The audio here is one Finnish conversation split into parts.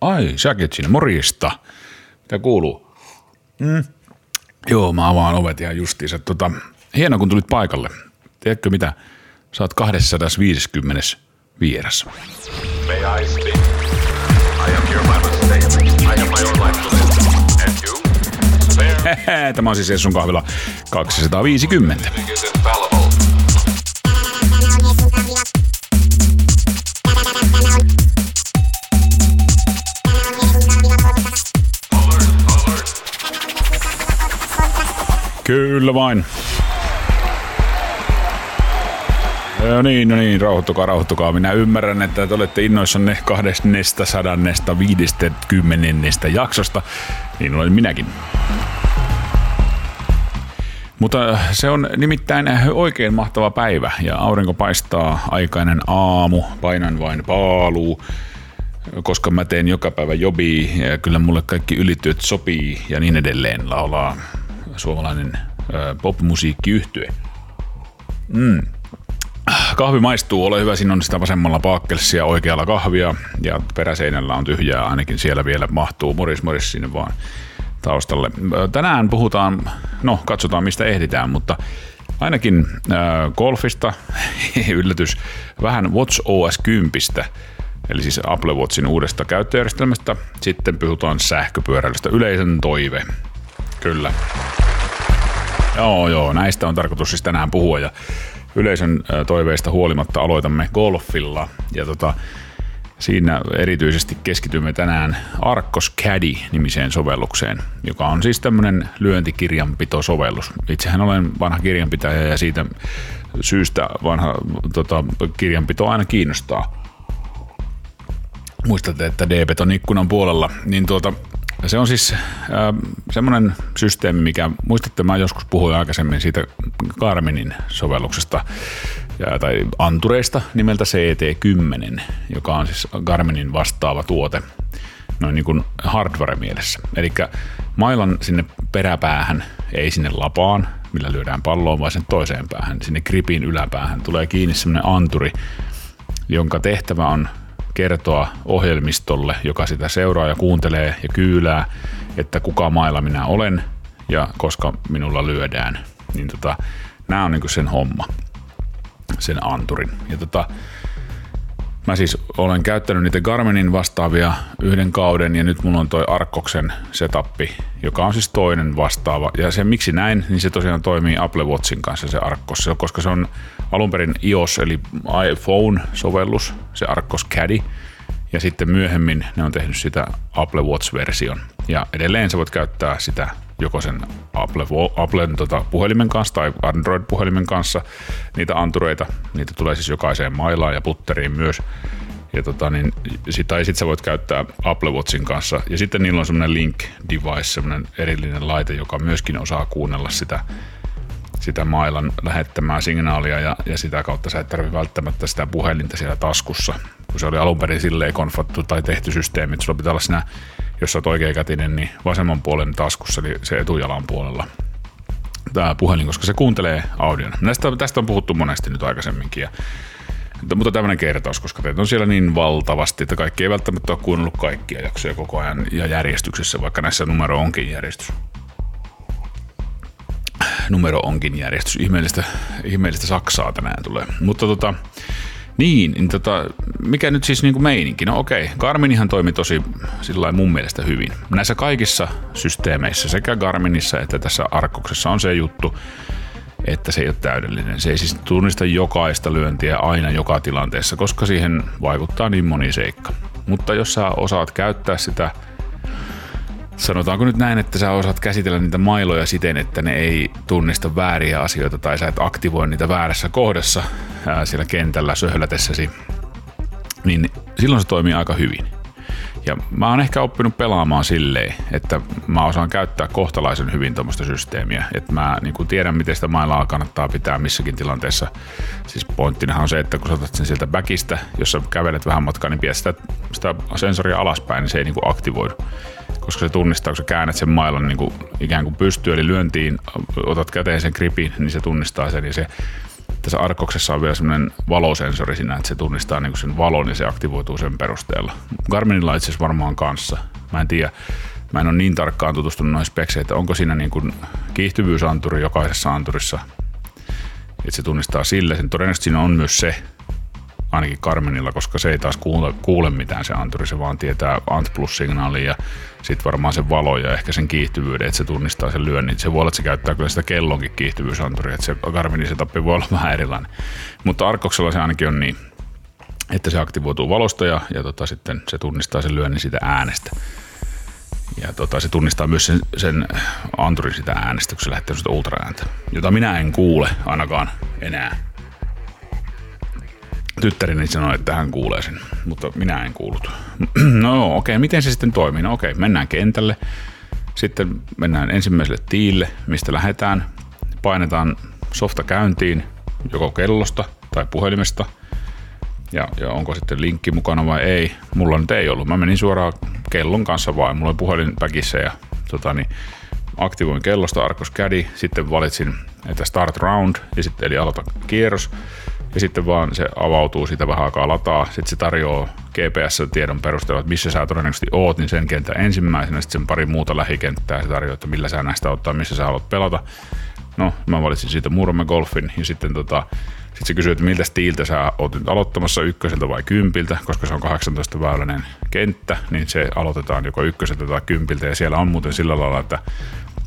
Ai, säkin sinne, morjesta. Mitä kuuluu? Mm. Joo, mä avaan ovet ihan justiinsa. Tota, hienoa, kun tulit paikalle. Tiedätkö mitä? Sä oot 250 vieras. May I speak? I am here by mistake. I have my own life to live. And you? Spare Tämä on siis Essun kahvila 250. Kyllä vain. No niin, no niin, rauhoittukaa, rauhoittukaa. Minä ymmärrän, että te olette innoissanne 250 jaksosta, niin olen minäkin. Mutta se on nimittäin oikein mahtava päivä ja aurinko paistaa aikainen aamu, painan vain paaluu, koska mä teen joka päivä jobii ja kyllä mulle kaikki ylityöt sopii ja niin edelleen laulaa suomalainen popmusiikkiyhtye. Mm. Kahvi maistuu, ole hyvä, siinä on sitä vasemmalla paakkelsia oikealla kahvia ja peräseinällä on tyhjää, ainakin siellä vielä mahtuu moris moris sinne vaan taustalle. Tänään puhutaan, no katsotaan mistä ehditään, mutta ainakin äh, golfista, yllätys, vähän Watch OS 10, eli siis Apple Watchin uudesta käyttöjärjestelmästä. Sitten puhutaan sähköpyöräilystä, yleisön toive. Kyllä. Joo, joo, näistä on tarkoitus siis tänään puhua ja yleisön toiveista huolimatta aloitamme golfilla ja tota, siinä erityisesti keskitymme tänään Arccos Caddy-nimiseen sovellukseen, joka on siis tämmöinen lyöntikirjanpitosovellus. Itsehän olen vanha kirjanpitäjä ja siitä syystä vanha tota, kirjanpito aina kiinnostaa muistatte, että on ikkunan puolella, niin tuota, se on siis äh, semmoinen systeemi, mikä, muistatte, mä joskus puhuin aikaisemmin siitä Garminin sovelluksesta ja, tai antureista nimeltä CT10, joka on siis Garminin vastaava tuote noin niin kuin hardware-mielessä. Eli mailan sinne peräpäähän, ei sinne lapaan, millä lyödään palloon, vaan sen toiseen päähän, sinne gripin yläpäähän tulee kiinni semmoinen anturi, jonka tehtävä on kertoa ohjelmistolle, joka sitä seuraa ja kuuntelee ja kyylää, että kuka mailla minä olen ja koska minulla lyödään. Niin tota, nämä on niinku sen homma, sen anturin. Ja tota, Mä siis olen käyttänyt niitä Garminin vastaavia yhden kauden ja nyt mulla on toi Arkkoksen setappi, joka on siis toinen vastaava. Ja se miksi näin, niin se tosiaan toimii Apple Watchin kanssa se Arkkos, koska se on alun perin iOS eli iPhone-sovellus, se Arkkos Caddy. Ja sitten myöhemmin ne on tehnyt sitä Apple Watch-version. Ja edelleen sä voit käyttää sitä joko sen Apple, Applen tota, puhelimen kanssa tai Android-puhelimen kanssa niitä antureita. Niitä tulee siis jokaiseen mailaan ja putteriin myös. Ja tota, niin, sit, tai sitten sä voit käyttää Apple Watchin kanssa. Ja sitten niillä on semmoinen link device, semmoinen erillinen laite, joka myöskin osaa kuunnella sitä, sitä mailan lähettämää signaalia ja, ja sitä kautta sä et tarvi välttämättä sitä puhelinta siellä taskussa. Kun se oli alun perin silleen konfattu tai tehty systeemi, että sulla pitää olla siinä jos sä oot oikeakätinen, niin vasemman puolen taskussa, eli se etujalan puolella tämä puhelin, koska se kuuntelee audion. Näistä, tästä on puhuttu monesti nyt aikaisemminkin. Ja, mutta tämmöinen kertaus, koska teitä on siellä niin valtavasti, että kaikki ei välttämättä ole kuunnellut kaikkia jaksoja koko ajan ja järjestyksessä, vaikka näissä numero onkin järjestys. Numero onkin järjestys. Ihmeellistä, ihmeellistä Saksaa tänään tulee. Mutta tota, niin, niin tota, mikä nyt siis niinku meininki? No okei, Garminihan toimi tosi sillä mun mielestä hyvin. Näissä kaikissa systeemeissä, sekä Garminissa että tässä Arkoksessa on se juttu, että se ei ole täydellinen. Se ei siis tunnista jokaista lyöntiä aina joka tilanteessa, koska siihen vaikuttaa niin moni seikka. Mutta jos sä osaat käyttää sitä Sanotaanko nyt näin, että sä osaat käsitellä niitä mailoja siten, että ne ei tunnista vääriä asioita tai sä et aktivoi niitä väärässä kohdassa ää, siellä kentällä söhlätessäsi, niin silloin se toimii aika hyvin. Ja mä oon ehkä oppinut pelaamaan silleen, että mä osaan käyttää kohtalaisen hyvin tuommoista systeemiä. Että mä niin tiedän, miten sitä mailaa kannattaa pitää missäkin tilanteessa. Siis pointtinahan on se, että kun sä otat sen sieltä backista, jos sä kävelet vähän matkaa, niin pidät sitä, sitä sensoria alaspäin, niin se ei niin kuin aktivoidu koska se tunnistaa, kun sä käännät sen mailan niin kuin ikään kuin pystyy, eli lyöntiin, otat käteen sen gripin, niin se tunnistaa sen ja se tässä arkoksessa on vielä semmoinen valosensori siinä, että se tunnistaa niin sen valon ja se aktivoituu sen perusteella. Garminilla itse asiassa varmaan kanssa. Mä en tiedä, mä en ole niin tarkkaan tutustunut noihin spekseihin, että onko siinä niin kuin kiihtyvyysanturi jokaisessa anturissa, että se tunnistaa sille. Sen todennäköisesti siinä on myös se, ainakin Carmenilla, koska se ei taas kuule, kuule mitään se anturi, se vaan tietää Ant Plus-signaalia ja sitten varmaan se valo ja ehkä sen kiihtyvyyden, että se tunnistaa sen lyönnin. Se voi olla, että se käyttää kyllä sitä kellonkin kiihtyvyysanturia, että se Garminin setup voi olla vähän erilainen. Mutta Arkoksella se ainakin on niin, että se aktivoituu valosta ja, ja tota, sitten se tunnistaa sen lyönnin siitä äänestä. Ja tota, se tunnistaa myös sen, sen anturin sitä äänestä, kun se lähtee sitä ultraääntä, jota minä en kuule ainakaan enää tyttäreni sanoi, että hän kuulee sen, mutta minä en kuullut. No okei, okay, miten se sitten toimii? No okei, okay, mennään kentälle. Sitten mennään ensimmäiselle tiille, mistä lähdetään. Painetaan softa käyntiin, joko kellosta tai puhelimesta. Ja, ja onko sitten linkki mukana vai ei. Mulla nyt ei ollut. Mä menin suoraan kellon kanssa vain. Mulla oli puhelin päkissä ja tota, niin, aktivoin kellosta Arkos Caddy. Sitten valitsin, että start round, ja sitten, eli aloita kierros ja sitten vaan se avautuu, sitä vähän aikaa lataa, sitten se tarjoaa GPS-tiedon perusteella, että missä sä todennäköisesti oot, niin sen kentän ensimmäisenä, sitten sen pari muuta lähikenttää se tarjoaa, että millä sä näistä ottaa, missä sä haluat pelata. No, mä valitsin siitä Murme Golfin ja sitten tota, sitten se kysyy, että miltä stiiltä sä oot nyt aloittamassa ykköseltä vai kympiltä, koska se on 18 väyläinen kenttä, niin se aloitetaan joko ykköseltä tai kympiltä. Ja siellä on muuten sillä lailla, että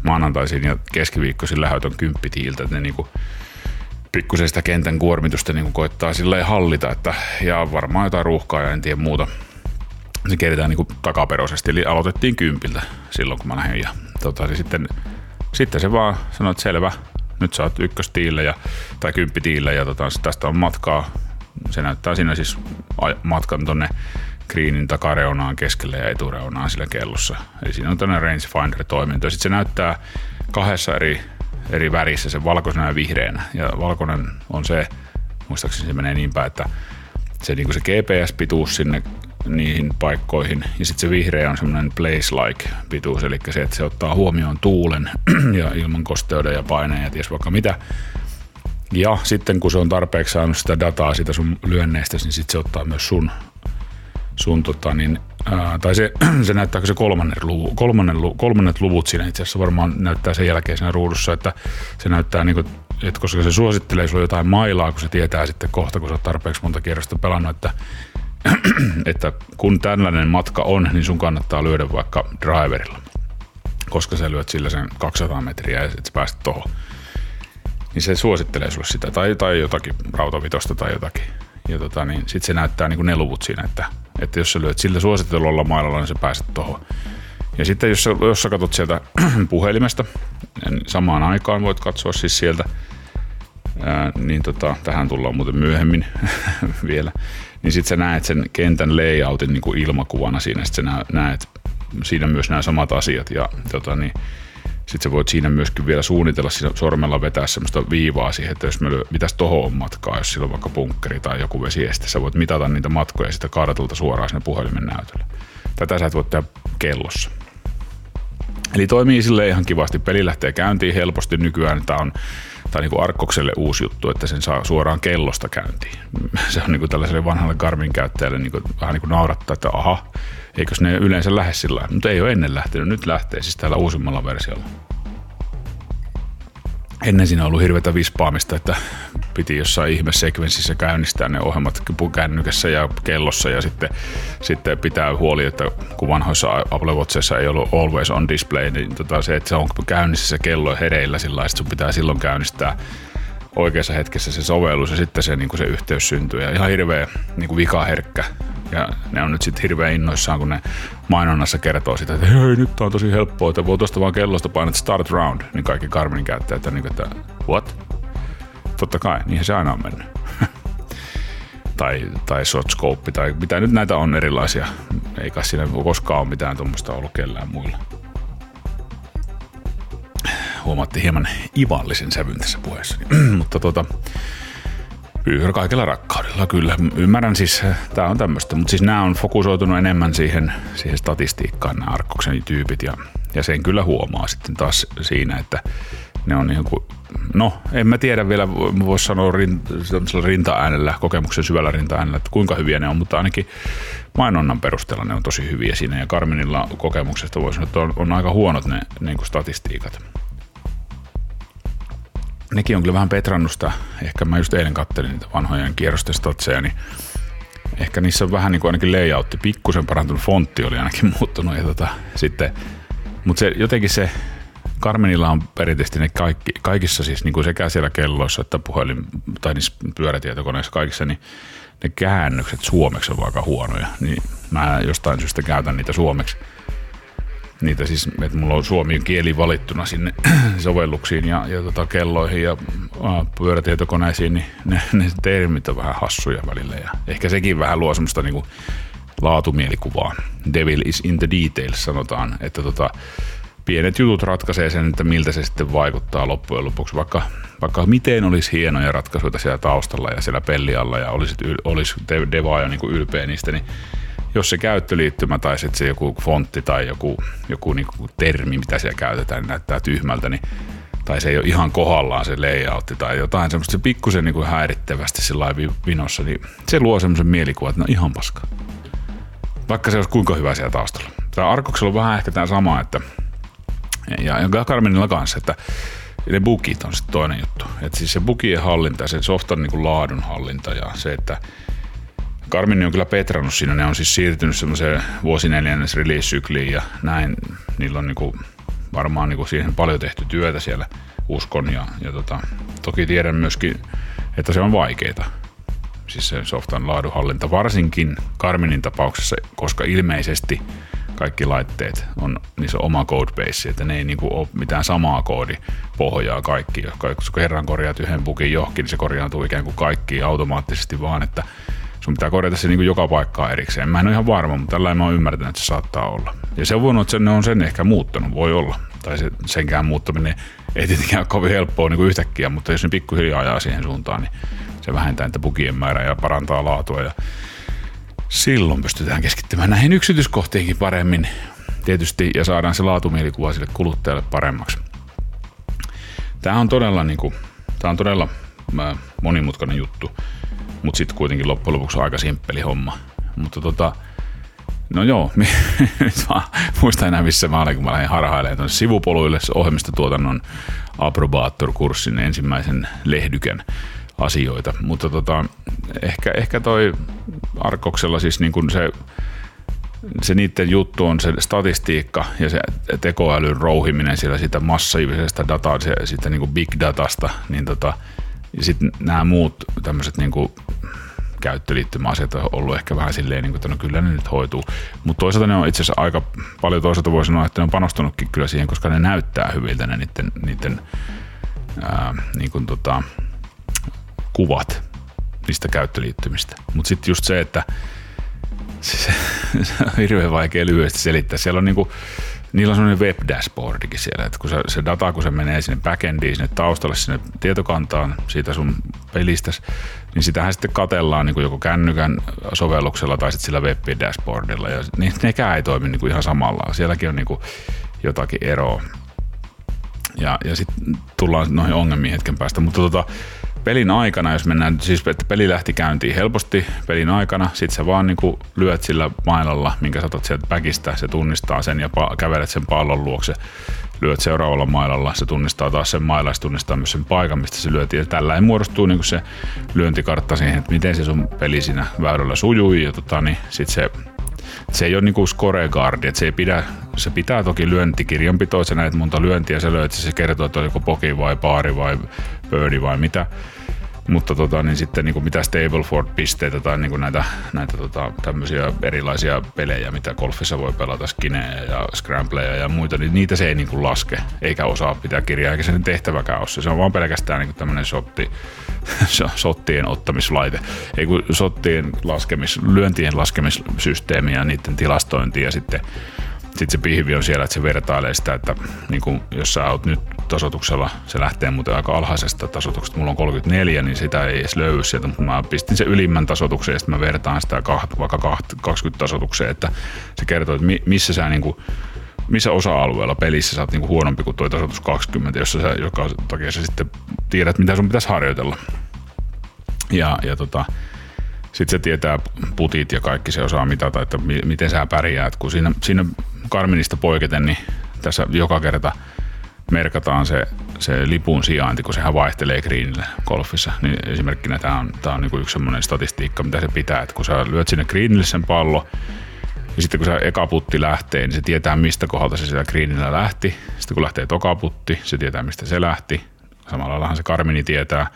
maanantaisin ja keskiviikkoisin lähöt on kymppitiiltä, että ne niinku pikkusen sitä kentän kuormitusta niin koittaa sillä hallita, että, ja varmaan jotain ruuhkaa ja en tiedä muuta. Se keritään niin takaperoisesti, eli aloitettiin kympiltä silloin, kun mä lähdin. Ja, tota, niin sitten, sitten se vaan sanoi, että selvä, nyt sä oot ykköstiille ja, tai kymppitiille ja tota, tästä on matkaa. Se näyttää siinä siis matkan tonne greenin takareunaan keskelle ja etureunaan sillä kellossa. Eli siinä on tämmöinen rangefinder-toiminto. Sitten se näyttää kahdessa eri eri värissä, se valkoisena ja vihreänä. Ja valkoinen on se, muistaakseni se menee niin päin, että se, niin se GPS-pituus sinne niihin paikkoihin, ja sitten se vihreä on semmoinen place-like pituus, eli se, että se ottaa huomioon tuulen ja ilman kosteuden ja paineen ja ties vaikka mitä. Ja sitten kun se on tarpeeksi saanut sitä dataa siitä sun lyönneistä, niin sitten se ottaa myös sun, sun tota, niin, ää, tai se, se näyttääkö se kolmannen luvu, kolmannen, kolmannet luvut siinä itse asiassa varmaan näyttää sen jälkeen siinä ruudussa, että se näyttää niin kuin, että koska se suosittelee sulle jotain mailaa, kun se tietää sitten kohta, kun sä oot tarpeeksi monta kierrosta pelannut, että, että kun tällainen matka on, niin sun kannattaa lyödä vaikka driverilla, koska sä lyöt sillä sen 200 metriä ja sitten pääset tuohon. Niin se suosittelee sulle sitä, tai, tai jotakin rautavitosta tai jotakin. Ja tota, niin sitten se näyttää niin kuin ne luvut siinä, että että jos sä lyöt sillä suositellulla mailalla, niin sä pääset tuohon. Ja sitten jos jos sä katsot sieltä puhelimesta, niin samaan aikaan voit katsoa siis sieltä, ää, niin tota, tähän tullaan muuten myöhemmin vielä, niin sitten sä näet sen kentän layoutin niin kuin ilmakuvana siinä, sitten sä näet siinä myös nämä samat asiat ja tota, niin, sitten sä voit siinä myöskin vielä suunnitella siinä sormella vetää semmoista viivaa siihen, että jos me mitäs tohon on matkaa, jos sillä on vaikka punkkeri tai joku vesieste, sä voit mitata niitä matkoja sitä kaadatulta suoraan sinne puhelimen näytölle. Tätä sä et voi tehdä kellossa. Eli toimii sille ihan kivasti. Peli lähtee käyntiin helposti nykyään. Tämä on, on niin kuin Arkkokselle uusi juttu, että sen saa suoraan kellosta käyntiin. Se on niin kuin tällaiselle vanhalle Garmin käyttäjälle niin kuin, vähän niin kuin naurattaa, että aha, eikös ne yleensä lähde sillä Mutta ei ole ennen lähtenyt, nyt lähtee siis täällä uusimmalla versiolla. Ennen siinä ollut hirveätä vispaamista, että piti jossain ihmesekvenssissä käynnistää ne ohjelmat kännykässä ja kellossa ja sitten, sitten pitää huoli, että kun vanhoissa Apple Watchissa ei ollut always on display, niin tota se, että se on käynnissä se kello hereillä sillä sun pitää silloin käynnistää oikeassa hetkessä se sovellus ja sitten se, niin kuin se yhteys syntyy. Ja ihan hirveä niin kuin vikaherkkä ja ne on nyt sitten hirveän innoissaan, kun ne mainonnassa kertoo sitä, että hei, nyt on tosi helppoa, että voi tuosta vaan kellosta painat start round, niin kaikki Garmin käyttäjät on niin kuin, että what? Totta kai, niinhän se aina on mennyt. tai, tai Sotscope tai mitä nyt näitä on erilaisia. Eikä siinä koskaan ole mitään tuommoista ollut kellään muilla. Huomattiin hieman ivallisen sävyn tässä puheessa. Mutta tota, Kyllä, kaikella rakkaudella, kyllä. Ymmärrän siis, tämä on tämmöistä, mutta siis nämä on fokusoitunut enemmän siihen, siihen statistiikkaan, nämä Arkkoksen tyypit, ja, ja sen kyllä huomaa sitten taas siinä, että ne on niin kuin no, en mä tiedä vielä, voisi sanoa rin, rinta-äänellä, kokemuksen syvällä rinta-äänellä, että kuinka hyviä ne on, mutta ainakin mainonnan perusteella ne on tosi hyviä siinä. Ja Karminilla kokemuksesta voisi sanoa, että on, on aika huonot ne niin kuin statistiikat. Nekin on kyllä vähän petrannusta. Ehkä mä just eilen kattelin niitä vanhojen kierrosten statseja, niin ehkä niissä on vähän niin kuin ainakin layoutti, pikkusen parantunut, fontti oli ainakin muuttunut. Ja tota, sitten, mutta se, jotenkin se Carmenilla on perinteisesti ne kaikki, kaikissa siis niin kuin sekä siellä kelloissa että puhelin tai niissä pyörätietokoneissa kaikissa, niin ne käännökset suomeksi on aika huonoja. Niin mä jostain syystä käytän niitä suomeksi. Niitä siis, että mulla on suomi kieli valittuna sinne sovelluksiin ja, ja tota kelloihin ja ää, pyörätietokoneisiin, niin ne, ne termit on vähän hassuja välillä. Ja ehkä sekin vähän luo semmoista niin kuin laatumielikuvaa. Devil is in the details sanotaan, että tota, pienet jutut ratkaisee sen, että miltä se sitten vaikuttaa loppujen lopuksi. Vaikka, vaikka miten olisi hienoja ratkaisuja siellä taustalla ja siellä pellialla ja olisi, olisi Deva jo niin kuin ylpeä niistä, niin jos se käyttöliittymä tai sitten se joku fontti tai joku, joku niin kuin termi, mitä siellä käytetään, niin näyttää tyhmältä, niin tai se ei ole ihan kohdallaan se layoutti tai jotain semmoista se pikkusen niin kuin häirittävästi sillä vinossa, niin se luo semmoisen mielikuvan, että no ihan paska. Vaikka se olisi kuinka hyvä siellä taustalla. Tämä Arkoksella on vähän ehkä tämä sama, että ja, ja Garminilla kanssa, että ne bukit on sitten toinen juttu. Että siis se bukien hallinta, se softan niin kuin laadun hallinta ja se, että Garmin on kyllä petrannut siinä, ne on siis siirtynyt semmoiseen vuosineljännes release-sykliin ja näin. Niillä on niin kuin varmaan niin kuin siihen paljon tehty työtä siellä, uskon. Ja, ja tota, toki tiedän myöskin, että se on vaikeita. Siis se softan laadunhallinta, varsinkin Garminin tapauksessa, koska ilmeisesti – kaikki laitteet on niissä oma codebase, että ne ei niinku ole mitään samaa koodipohjaa kaikki. Jos kerran korjaat yhden bukin johonkin, niin se korjaantuu ikään kuin kaikki automaattisesti vaan, että sun pitää korjata se niinku joka paikkaa erikseen. Mä en ole ihan varma, mutta tällä mä oon ymmärtänyt, että se saattaa olla. Ja se on voinut, että ne on sen ehkä muuttanut, voi olla. Tai se, senkään muuttaminen ei tietenkään ole kovin helppoa niin kuin yhtäkkiä, mutta jos ne pikkuhiljaa ajaa siihen suuntaan, niin se vähentää niitä bugien määrää ja parantaa laatua. Ja silloin pystytään keskittymään näihin yksityiskohtiinkin paremmin tietysti ja saadaan se laatumielikuva sille kuluttajalle paremmaksi. Tämä on todella, niin kuin, tämä on todella monimutkainen juttu, mutta sitten kuitenkin loppujen lopuksi aika simppeli homma. Mutta tota, no joo, nyt mä muistan enää missä mä olen, kun mä lähdin harhailemaan tuonne sivupoluille ohjelmistotuotannon approbaattor-kurssin ensimmäisen lehdykän asioita. Mutta tota, ehkä, ehkä toi Arkoksella siis niin kuin se, se niiden juttu on se statistiikka ja se tekoälyn rouhiminen siellä sitä massiivisesta dataa, se, sitä niin kuin big datasta, niin tota, ja sitten nämä muut tämmöiset niin käyttöliittymäasiat on ollut ehkä vähän silleen, niin kuin, että no kyllä ne nyt hoituu. Mutta toisaalta ne on itse asiassa aika paljon toisaalta voi sanoa, että ne on panostanutkin kyllä siihen, koska ne näyttää hyviltä ne niiden, niiden ää, niin kuin tota, kuvat niistä käyttöliittymistä. Mutta sitten just se, että se, se on hirveän vaikea lyhyesti selittää. Siellä on niinku, niillä on semmoinen web-dashboardikin siellä, että kun se, se data, kun se menee sinne backendiin, sinne taustalle, sinne tietokantaan siitä sun pelistä, niin sitähän sitten katellaan niin kuin joko kännykän sovelluksella tai sitten sillä web-dashboardilla, ja niin nekään ei toimi niin kuin ihan samalla. Sielläkin on niin kuin jotakin eroa. Ja, ja sitten tullaan noihin ongelmiin hetken päästä, mutta tota, pelin aikana, jos mennään, siis että peli lähti käyntiin helposti pelin aikana, sit sä vaan niin lyöt sillä mailalla, minkä saatat sieltä päkistä, se tunnistaa sen ja pa- kävelet sen pallon luokse, lyöt seuraavalla mailalla, se tunnistaa taas sen mailla, se tunnistaa myös sen paikan, mistä se lyötiin. Ja tällä ei muodostuu niin se lyöntikartta siihen, että miten se sun peli siinä väyrällä sujui, ja tota, niin sit se se ei ole niinku score guard, että se ei pidä, se pitää toki lyöntikirjanpitoa, sä näet monta lyöntiä, sä löyt, se kertoo, että on joko poki vai paari vai birdi vai mitä. Mutta tota, niin sitten niin kuin mitä Stableford-pisteitä tai niin kuin näitä, näitä tota, tämmöisiä erilaisia pelejä, mitä golfissa voi pelata, skinejä ja scrambleja ja muita, niin niitä se ei niin kuin laske, eikä osaa pitää kirjaa, eikä sen tehtäväkään ole. Se on vaan pelkästään niin kuin tämmöinen sotti, sottien ottamislaite, ei kun sottien laskemis, lyöntien laskemissysteemi ja niiden tilastointi ja sitten sitten se pihvi on siellä, että se vertailee sitä, että niin kuin, jos sä oot nyt tasotuksella, se lähtee muuten aika alhaisesta tasotuksesta, mulla on 34, niin sitä ei edes löydy sieltä, mutta mä pistin sen ylimmän tasotuksen ja sitten mä vertaan sitä vaikka 20 tasotukseen, että se kertoo, että missä sä niin kuin missä osa-alueella pelissä sä oot niinku huonompi kuin toi tasoitus 20, jossa sä, joka takia sä sitten tiedät, mitä sun pitäisi harjoitella. Ja, ja tota, sitten se tietää putit ja kaikki se osaa mitata, että mi- miten sä pärjäät. Kun siinä, siinä Karminista poiketen, niin tässä joka kerta merkataan se, se lipun sijainti, kun sehän vaihtelee greenille golfissa. Niin esimerkkinä tämä on, tää on niinku yksi semmoinen statistiikka, mitä se pitää, että kun sä lyöt sinne greenille sen pallo, ja sitten kun se eka putti lähtee, niin se tietää, mistä kohdalta se siellä greenillä lähti. Sitten kun lähtee toka putti, se tietää, mistä se lähti. Samalla laillahan se Karmini tietää.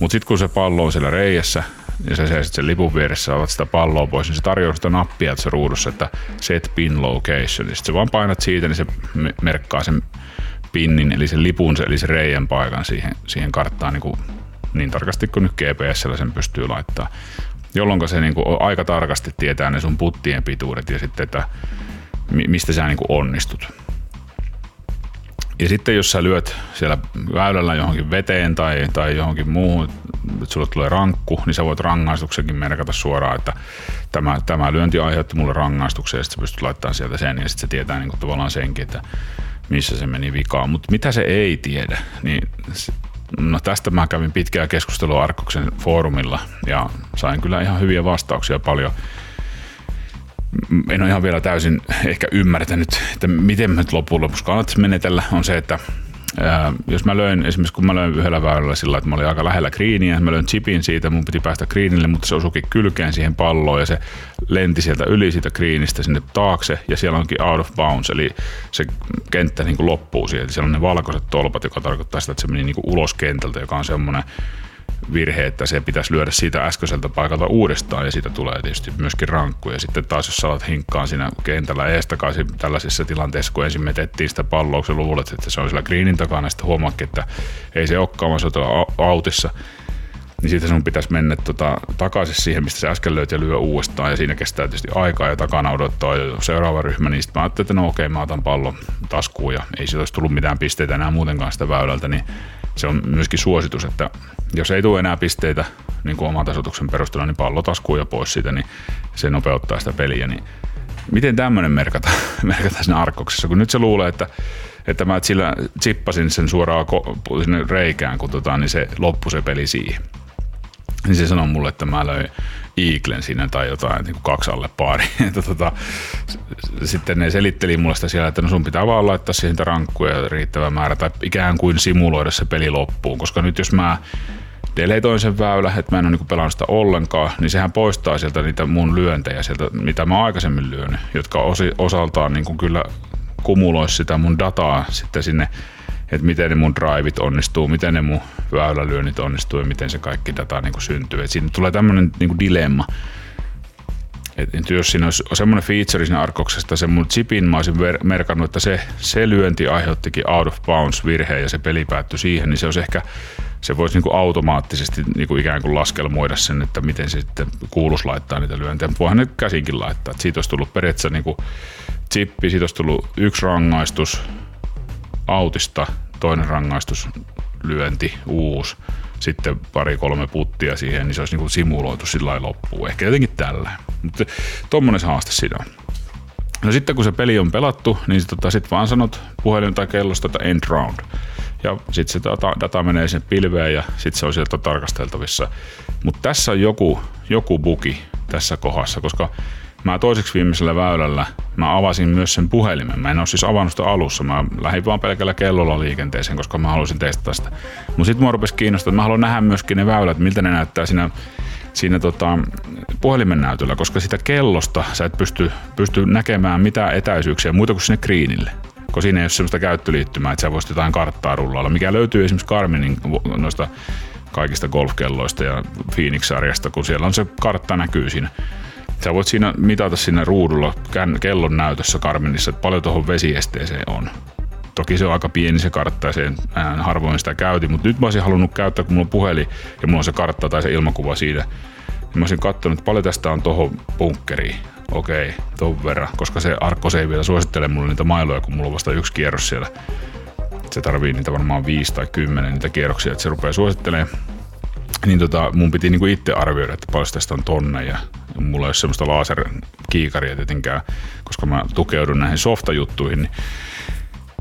Mutta sitten kun se pallo on siellä reijässä, ja sä seisit sen lipun vieressä otat sitä palloa pois, niin se tarjoaa sitä nappia se ruudussa, että set pin location. Sitten sä vaan painat siitä, niin se me- merkkaa sen pinnin, eli sen lipun, eli sen reijän paikan siihen, siihen karttaan niin, kuin, niin tarkasti kuin nyt GPSllä sen pystyy laittaa. Jolloin se niin kuin aika tarkasti tietää ne sun puttien pituudet ja sitten, että mi- mistä sä niin kuin onnistut. Ja sitten jos sä lyöt siellä väylällä johonkin veteen tai, tai johonkin muuhun, että sulle tulee rankku, niin sä voit rangaistuksenkin merkata suoraan, että tämä, tämä lyönti aiheutti mulle rangaistuksen ja sitten sä pystyt laittamaan sieltä sen ja sitten se tietää niin tavallaan senkin, että missä se meni vikaan. Mutta mitä se ei tiedä, niin no tästä mä kävin pitkää keskustelua Arkkoksen foorumilla ja sain kyllä ihan hyviä vastauksia paljon en ole ihan vielä täysin ehkä ymmärtänyt, että miten mä nyt loppujen lopuksi kannattaisi menetellä, on se, että ää, jos mä löin, esimerkiksi kun mä löin yhdellä väylällä sillä että mä olin aika lähellä greeniä, mä löin chipin siitä, mun piti päästä greenille, mutta se osuikin kylkeen siihen palloon ja se lenti sieltä yli siitä greenistä sinne taakse ja siellä onkin out of bounds, eli se kenttä niin kuin loppuu siihen, siellä on ne valkoiset tolpat, joka tarkoittaa sitä, että se meni niin kuin ulos kentältä, joka on semmoinen virhe, että se pitäisi lyödä siitä äskeiseltä paikalta uudestaan ja siitä tulee tietysti myöskin rankku. Ja sitten taas jos sä alat hinkkaan siinä kentällä eestakaisin tällaisissa tilanteissa, kun ensin metettiin sitä palloa, kun luulet, että se on siellä greenin takana, sitten huomaakin, että ei se olekaan, vaan se on autissa, niin siitä sun pitäisi mennä tota, takaisin siihen, mistä sä äsken löyt ja lyö uudestaan. Ja siinä kestää tietysti aikaa ja takana odottaa jo seuraava ryhmä. Niin sitten mä ajattelin, että no okei, mä otan pallon taskuun ja ei siitä olisi tullut mitään pisteitä enää muutenkaan sitä väylältä. Niin se on myöskin suositus, että jos ei tule enää pisteitä niin kuin oman tasoituksen perusteella, niin pallo taskuun ja pois siitä, niin se nopeuttaa sitä peliä. Niin miten tämmöinen merkata, merkata siinä arkkoksessa, kun nyt se luulee, että, että mä sillä chippasin sen suoraan sinne reikään, kun tota, niin se loppui se peli siihen. Niin se sanoi mulle, että mä löin Eaglen siinä tai jotain niin kuin kaksi alle pari. tota, sitten ne selitteli mulle sitä siellä, että no sun pitää vaan laittaa siihen rankkuja riittävä määrä tai ikään kuin simuloida se peli loppuun, koska nyt jos mä deletoin sen väylä, että mä en ole niinku pelannut sitä ollenkaan, niin sehän poistaa sieltä niitä mun lyöntejä sieltä, mitä mä aikaisemmin lyönyt, jotka osi, osaltaan niinku kyllä kumuloisi sitä mun dataa sitten sinne, että miten ne mun drivit onnistuu, miten ne mun väylälyönnit onnistuu ja miten se kaikki data niinku syntyy. Et siinä tulee tämmöinen niinku dilemma. Et, et jos siinä olisi semmoinen feature siinä arkoksesta, se mun chipin mä olisin ver- merkannut, että se, se lyönti aiheuttikin out of bounds virheen ja se peli päättyi siihen, niin se olisi ehkä, se voisi niinku automaattisesti niinku ikään kuin laskelmoida sen, että miten se sitten kuuluisi laittaa niitä lyöntejä, voihan ne käsinkin laittaa. Et siitä olisi tullut periaatteessa niinku chippi, siitä olisi tullut yksi rangaistus autista, toinen rangaistus, lyönti, uusi, sitten pari-kolme puttia siihen, niin se olisi niin kuin simuloitu sillä lailla loppuun. Ehkä jotenkin tällä. Mutta tuommoinen se haaste siinä on. No sitten kun se peli on pelattu, niin sit, tota, sit vaan sanot puhelin tai kellosta, että end round. Ja sitten se data, data menee sinne pilveen ja sitten se on sieltä tarkasteltavissa. Mutta tässä on joku, joku bugi tässä kohdassa, koska mä toiseksi viimeisellä väylällä mä avasin myös sen puhelimen. Mä en ole siis avannut sitä alussa. Mä lähdin vaan pelkällä kellolla liikenteeseen, koska mä halusin testata sitä. Mutta sitten mua rupesi kiinnostaa, että mä haluan nähdä myöskin ne väylät, miltä ne näyttää siinä, siinä tota, puhelimen näytöllä, koska sitä kellosta sä et pysty, pysty näkemään mitään etäisyyksiä muuta kuin sinne greenille kun siinä ei ole sellaista käyttöliittymää, että sä voisit jotain karttaa rullailla, mikä löytyy esimerkiksi Garminin noista kaikista golfkelloista ja Phoenix-sarjasta, kun siellä on se kartta näkyy siinä. Sä voit siinä mitata siinä ruudulla kellon näytössä Garminissa, että paljon tuohon vesiesteeseen on. Toki se on aika pieni se kartta ja sen harvoin sitä käytin, mutta nyt mä olisin halunnut käyttää, kun mulla on puhelin ja mulla on se kartta tai se ilmakuva siitä. Niin mä olisin katsonut, että paljon tästä on tuohon bunkkeriin. Okei, ton verran, koska se Arkko se ei vielä suosittele mulle niitä mailoja, kun mulla on vasta yksi kierros siellä. Se tarvii niitä varmaan viisi tai kymmenen niitä kierroksia, että se rupeaa suosittelemaan niin tota, mun piti niinku itse arvioida, että paljon tästä on tonne ja mulla ei ole semmoista laserkiikaria tietenkään, koska mä tukeudun näihin softajuttuihin, niin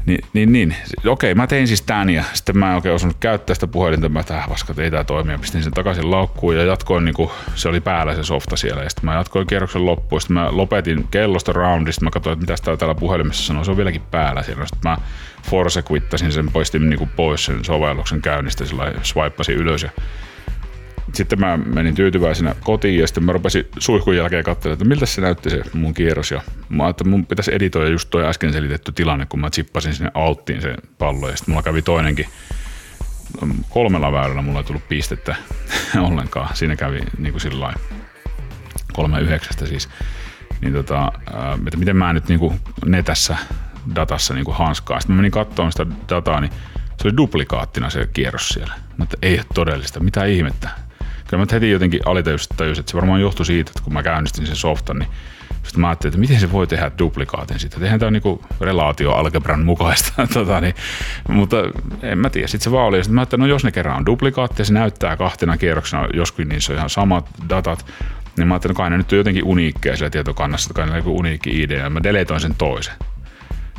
niin, niin, niin. okei, mä tein siis tän ja sitten mä en oikein osannut käyttää sitä puhelinta, mä tähän vaskat ei tää toimia, pistin sen takaisin laukkuun ja jatkoin niin kuin, se oli päällä se softa siellä. Ja sitten mä jatkoin kierroksen loppuun, sitten mä lopetin kellosta roundista, mä katsoin, että mitä tää täällä puhelimessa sanoo, se on vieläkin päällä siellä, sitten mä force quittasin sen, poistin niin kuin pois sen sovelluksen käynnistä, sillä swipeasin ylös ja sitten mä menin tyytyväisenä kotiin ja sitten mä rupesin suihkun jälkeen katselemaan, että miltä se näytti se mun kierros. Ja mä että mun pitäisi editoida just toi äsken selitetty tilanne, kun mä chippasin sinne alttiin sen pallon ja sitten mulla kävi toinenkin kolmella väylällä mulla ei tullut pistettä ollenkaan. Siinä kävi niin kuin sillä kolme yhdeksästä siis. Niin tota, että miten mä nyt niin kuin netässä datassa niin kuin hanskaa. Sitten mä menin katsomaan sitä dataa, niin se oli duplikaattina se kierros siellä. Mutta ei ole todellista, mitä ihmettä kyllä mä heti jotenkin alitajuisesti tajusin, että se varmaan johtui siitä, että kun mä käynnistin sen softan, niin sitten mä ajattelin, että miten se voi tehdä duplikaatin siitä. Eihän tämä on niinku relaatioalgebran mukaista. tota, niin, mutta en mä tiedä. Sitten se vaan oli. Sitten mä ajattelin, no jos ne kerran on duplikaatti ja se näyttää kahtena kierroksena, joskin niissä on ihan samat datat, niin mä ajattelin, että kai ne nyt on jotenkin uniikkeja siellä tietokannassa, että kai ne on uniikki ID, ja mä deletoin sen toisen.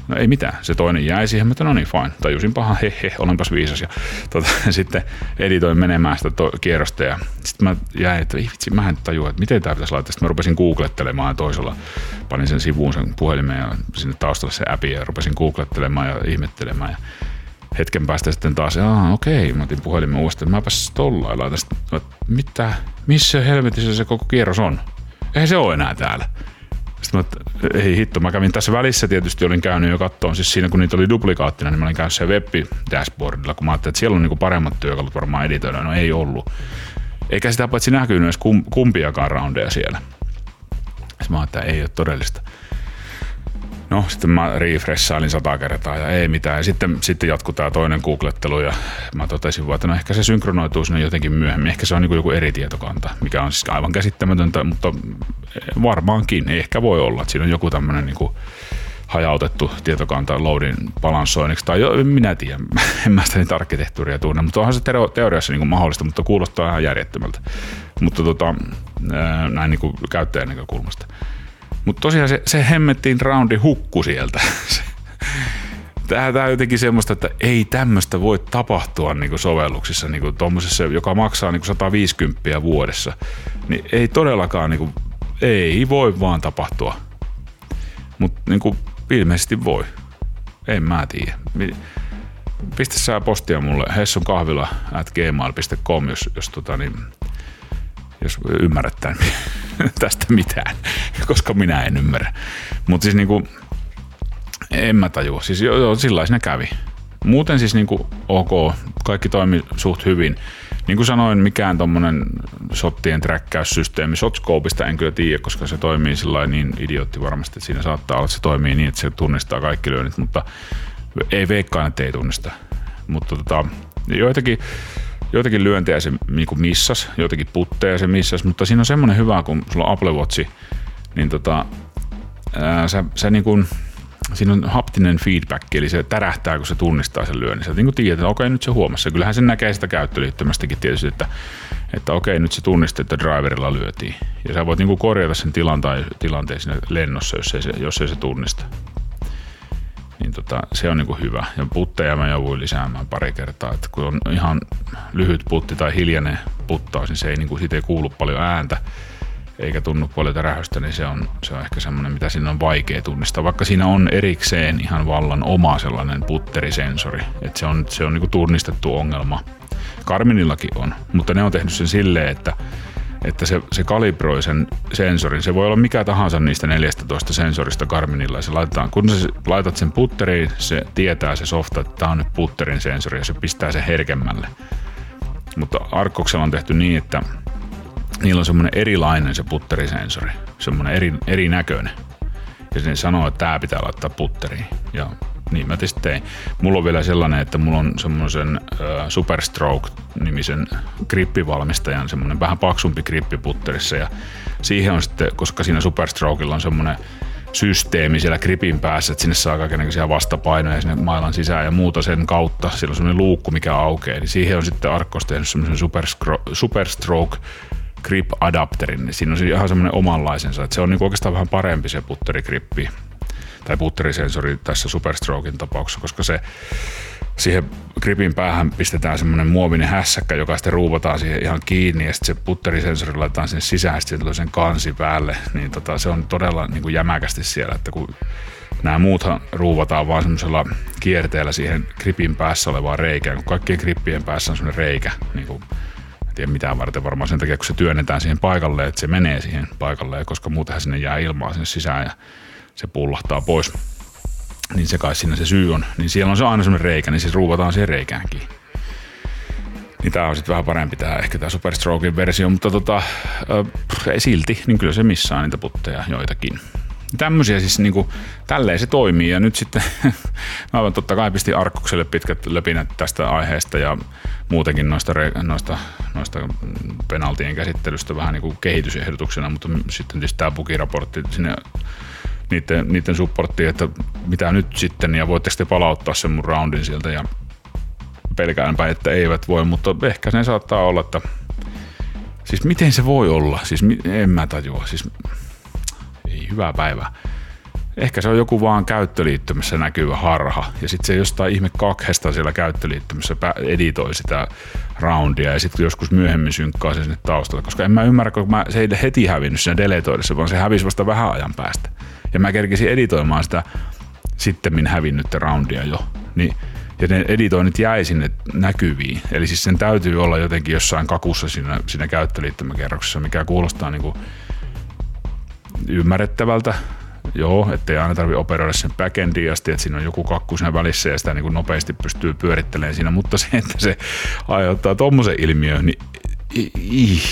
No ei mitään, se toinen jäi siihen, mutta no niin fine, tajusinpahan he he, olenpas viisas ja tota, sitten editoin menemään sitä to- kierrosta ja sitten mä jäin, että vitsi, mä en tajua, että miten tämä pitäisi laittaa. Sitten mä rupesin googlettelemaan toisella, panin sen sivuun sen puhelimen ja sinne taustalle se appi ja rupesin googlettelemaan ja ihmettelemään ja hetken päästä sitten taas, että okei, mä otin puhelimen uudestaan, mäpäs tolla laitan sitten, mitä, missä helvetissä se koko kierros on? Eihän se ole enää täällä. Sitten mä, ei hitto, mä kävin tässä välissä tietysti, olin käynyt jo kattoon, siis siinä kun niitä oli duplikaattina, niin mä olin käynyt se web-dashboardilla, kun mä ajattelin, että siellä on niinku paremmat työkalut varmaan editoida, no ei ollut. Eikä sitä paitsi näkynyt edes kumpiakaan roundeja siellä. Sitten mä ajattelin, että ei ole todellista. No sitten mä refreshailin sata kertaa ja ei mitään. Ja sitten, sitten jatkuu tämä toinen googlettelu ja mä totesin vaan, että no ehkä se synkronoituu sinne jotenkin myöhemmin. Ehkä se on niin joku eri tietokanta, mikä on siis aivan käsittämätöntä, mutta varmaankin ehkä voi olla, että siinä on joku tämmöinen niin hajautettu tietokanta loadin balanssoinniksi, tai jo, minä tiedän, en mä sitä niitä arkkitehtuuria tunne, mutta onhan se teoriassa niin mahdollista, mutta kuulostaa ihan järjettömältä, mutta tota, näin niin käyttäjän näkökulmasta. Mutta tosiaan se, se hemmettiin roundi hukku sieltä. Tämä, tämä on jotenkin semmoista, että ei tämmöistä voi tapahtua niin kuin sovelluksissa, niin kuin joka maksaa niin kuin 150 vuodessa. Niin ei todellakaan, niin kuin, ei voi vaan tapahtua. Mutta niin ilmeisesti voi. En mä tiedä. Pistä sä postia mulle hessun kahvila at gmail.com, jos, jos tota, niin, jos ymmärrät tämän, tästä mitään, koska minä en ymmärrä. Mutta siis niinku, en mä tajua. Siis joo, joo sillä ne kävi. Muuten siis niinku, ok, kaikki toimi suht hyvin. Niin kuin sanoin, mikään tuommoinen sottien träkkäyssysteemi Sotscopeista en kyllä tiedä, koska se toimii sillä niin idiootti varmasti, että siinä saattaa olla, että se toimii niin, että se tunnistaa kaikki lyönnit, mutta ei veikkaan, että ei tunnista. Mutta tota, joitakin joitakin lyöntejä se niin missas, joitakin putteja se missas, mutta siinä on semmoinen hyvä, kun sulla on Apple Watch, niin tota, ää, sä, sä niin kuin, siinä on haptinen feedback, eli se tärähtää, kun se tunnistaa sen lyönnin. Sä niin kuin tiedät, että okei, nyt se huomassa. Kyllähän se näkee sitä käyttöliittymästäkin tietysti, että, että okei, nyt se tunnisti, että driverilla lyötiin. Ja sä voit niin kuin korjata sen tilan tai tilanteen siinä lennossa, jos ei se, jos ei se tunnista niin tota, se on niinku hyvä. Ja putteja mä jouduin lisäämään pari kertaa, että kun on ihan lyhyt putti tai hiljainen puttaus, niin se ei, niinku, siitä ei kuulu paljon ääntä eikä tunnu paljon tärähystä, niin se on, se on ehkä semmoinen, mitä siinä on vaikea tunnistaa. Vaikka siinä on erikseen ihan vallan oma sellainen putterisensori, että se on, se on niinku tunnistettu ongelma. Karminillakin on, mutta ne on tehnyt sen silleen, että että se, se kalibroi sen sensorin. Se voi olla mikä tahansa niistä 14 sensorista Garminilla. Se laitetaan, kun sä laitat sen putteriin, se tietää se softa, että tämä on nyt putterin sensori ja se pistää sen herkemmälle. Mutta Arkoksella on tehty niin, että niillä on semmoinen erilainen se putterisensori, semmoinen eri, erinäköinen. Ja se sanoo, että tämä pitää laittaa putteriin. Ja niin mä tietysti tein. Mulla on vielä sellainen, että mulla on semmoisen äh, Superstroke-nimisen grippivalmistajan, semmoinen vähän paksumpi grippi putterissa ja siihen on sitten, koska siinä Superstrokeilla on semmoinen systeemi siellä gripin päässä, että sinne saa kaikenlaisia vastapainoja sinne mailan sisään ja muuta sen kautta. Siellä on semmoinen luukku, mikä aukeaa, niin siihen on sitten Arkkos tehnyt semmoisen Superstroke grip-adapterin, niin siinä on ihan semmoinen omanlaisensa, että se on niinku oikeastaan vähän parempi se putterigrippi tai putterisensori tässä Superstroken tapauksessa, koska se siihen gripin päähän pistetään semmoinen muovinen hässäkkä, joka sitten ruuvataan siihen ihan kiinni ja sitten se putterisensori laitetaan sinne sisään sitten sen kansi päälle, niin tota, se on todella niin kuin jämäkästi siellä, että kun nämä muuthan ruuvataan vaan semmoisella kierteellä siihen gripin päässä olevaan reikään, kun kaikkien grippien päässä on semmoinen reikä, niin kuin, en tiedä mitään varten varmaan sen takia, kun se työnnetään siihen paikalle, että se menee siihen paikalle, koska muutenhan sinne jää ilmaa sinne sisään ja se pullahtaa pois niin se kai siinä se syy on. Niin siellä on se aina semmoinen reikä, niin siis ruuvataan siihen reikäänkin. Niin tää on sitten vähän parempi tää ehkä tää Superstrokein versio, mutta tota, ei silti, niin kyllä se missään niitä putteja joitakin. Tämmöisiä siis niinku, tälleen se toimii ja nyt sitten mä olen totta kai pistin Arkkukselle pitkät löpinät tästä aiheesta ja muutenkin noista, noista, noista penaltien käsittelystä vähän niinku kehitysehdotuksena, mutta sitten tietysti tämä bugiraportti sinne niiden, niiden supporttiin, että mitä nyt sitten ja voitteko te palauttaa sen mun roundin sieltä ja pelkäänpä, että eivät voi, mutta ehkä se saattaa olla, että siis miten se voi olla, siis en mä tajua, siis ei hyvää päivää. Ehkä se on joku vaan käyttöliittymässä näkyvä harha ja sitten se jostain ihme kakhesta siellä käyttöliittymässä editoi sitä roundia ja sitten joskus myöhemmin synkkaa se sinne taustalle, koska en mä ymmärrä, kun mä, se ei heti hävinnyt siinä deletoidessa, vaan se hävisi vasta vähän ajan päästä ja mä kerkisin editoimaan sitä sitten hävinnyttä roundia jo. Niin, ja ne editoinnit jäi sinne näkyviin. Eli siis sen täytyy olla jotenkin jossain kakussa siinä, siinä käyttöliittymäkerroksessa, mikä kuulostaa niin kuin ymmärrettävältä. Joo, ettei aina tarvitse operoida sen backendiin asti, että siinä on joku kakku siinä välissä ja sitä niin kuin nopeasti pystyy pyörittelemään siinä, mutta se, että se aiheuttaa tuommoisen ilmiön, niin i, i,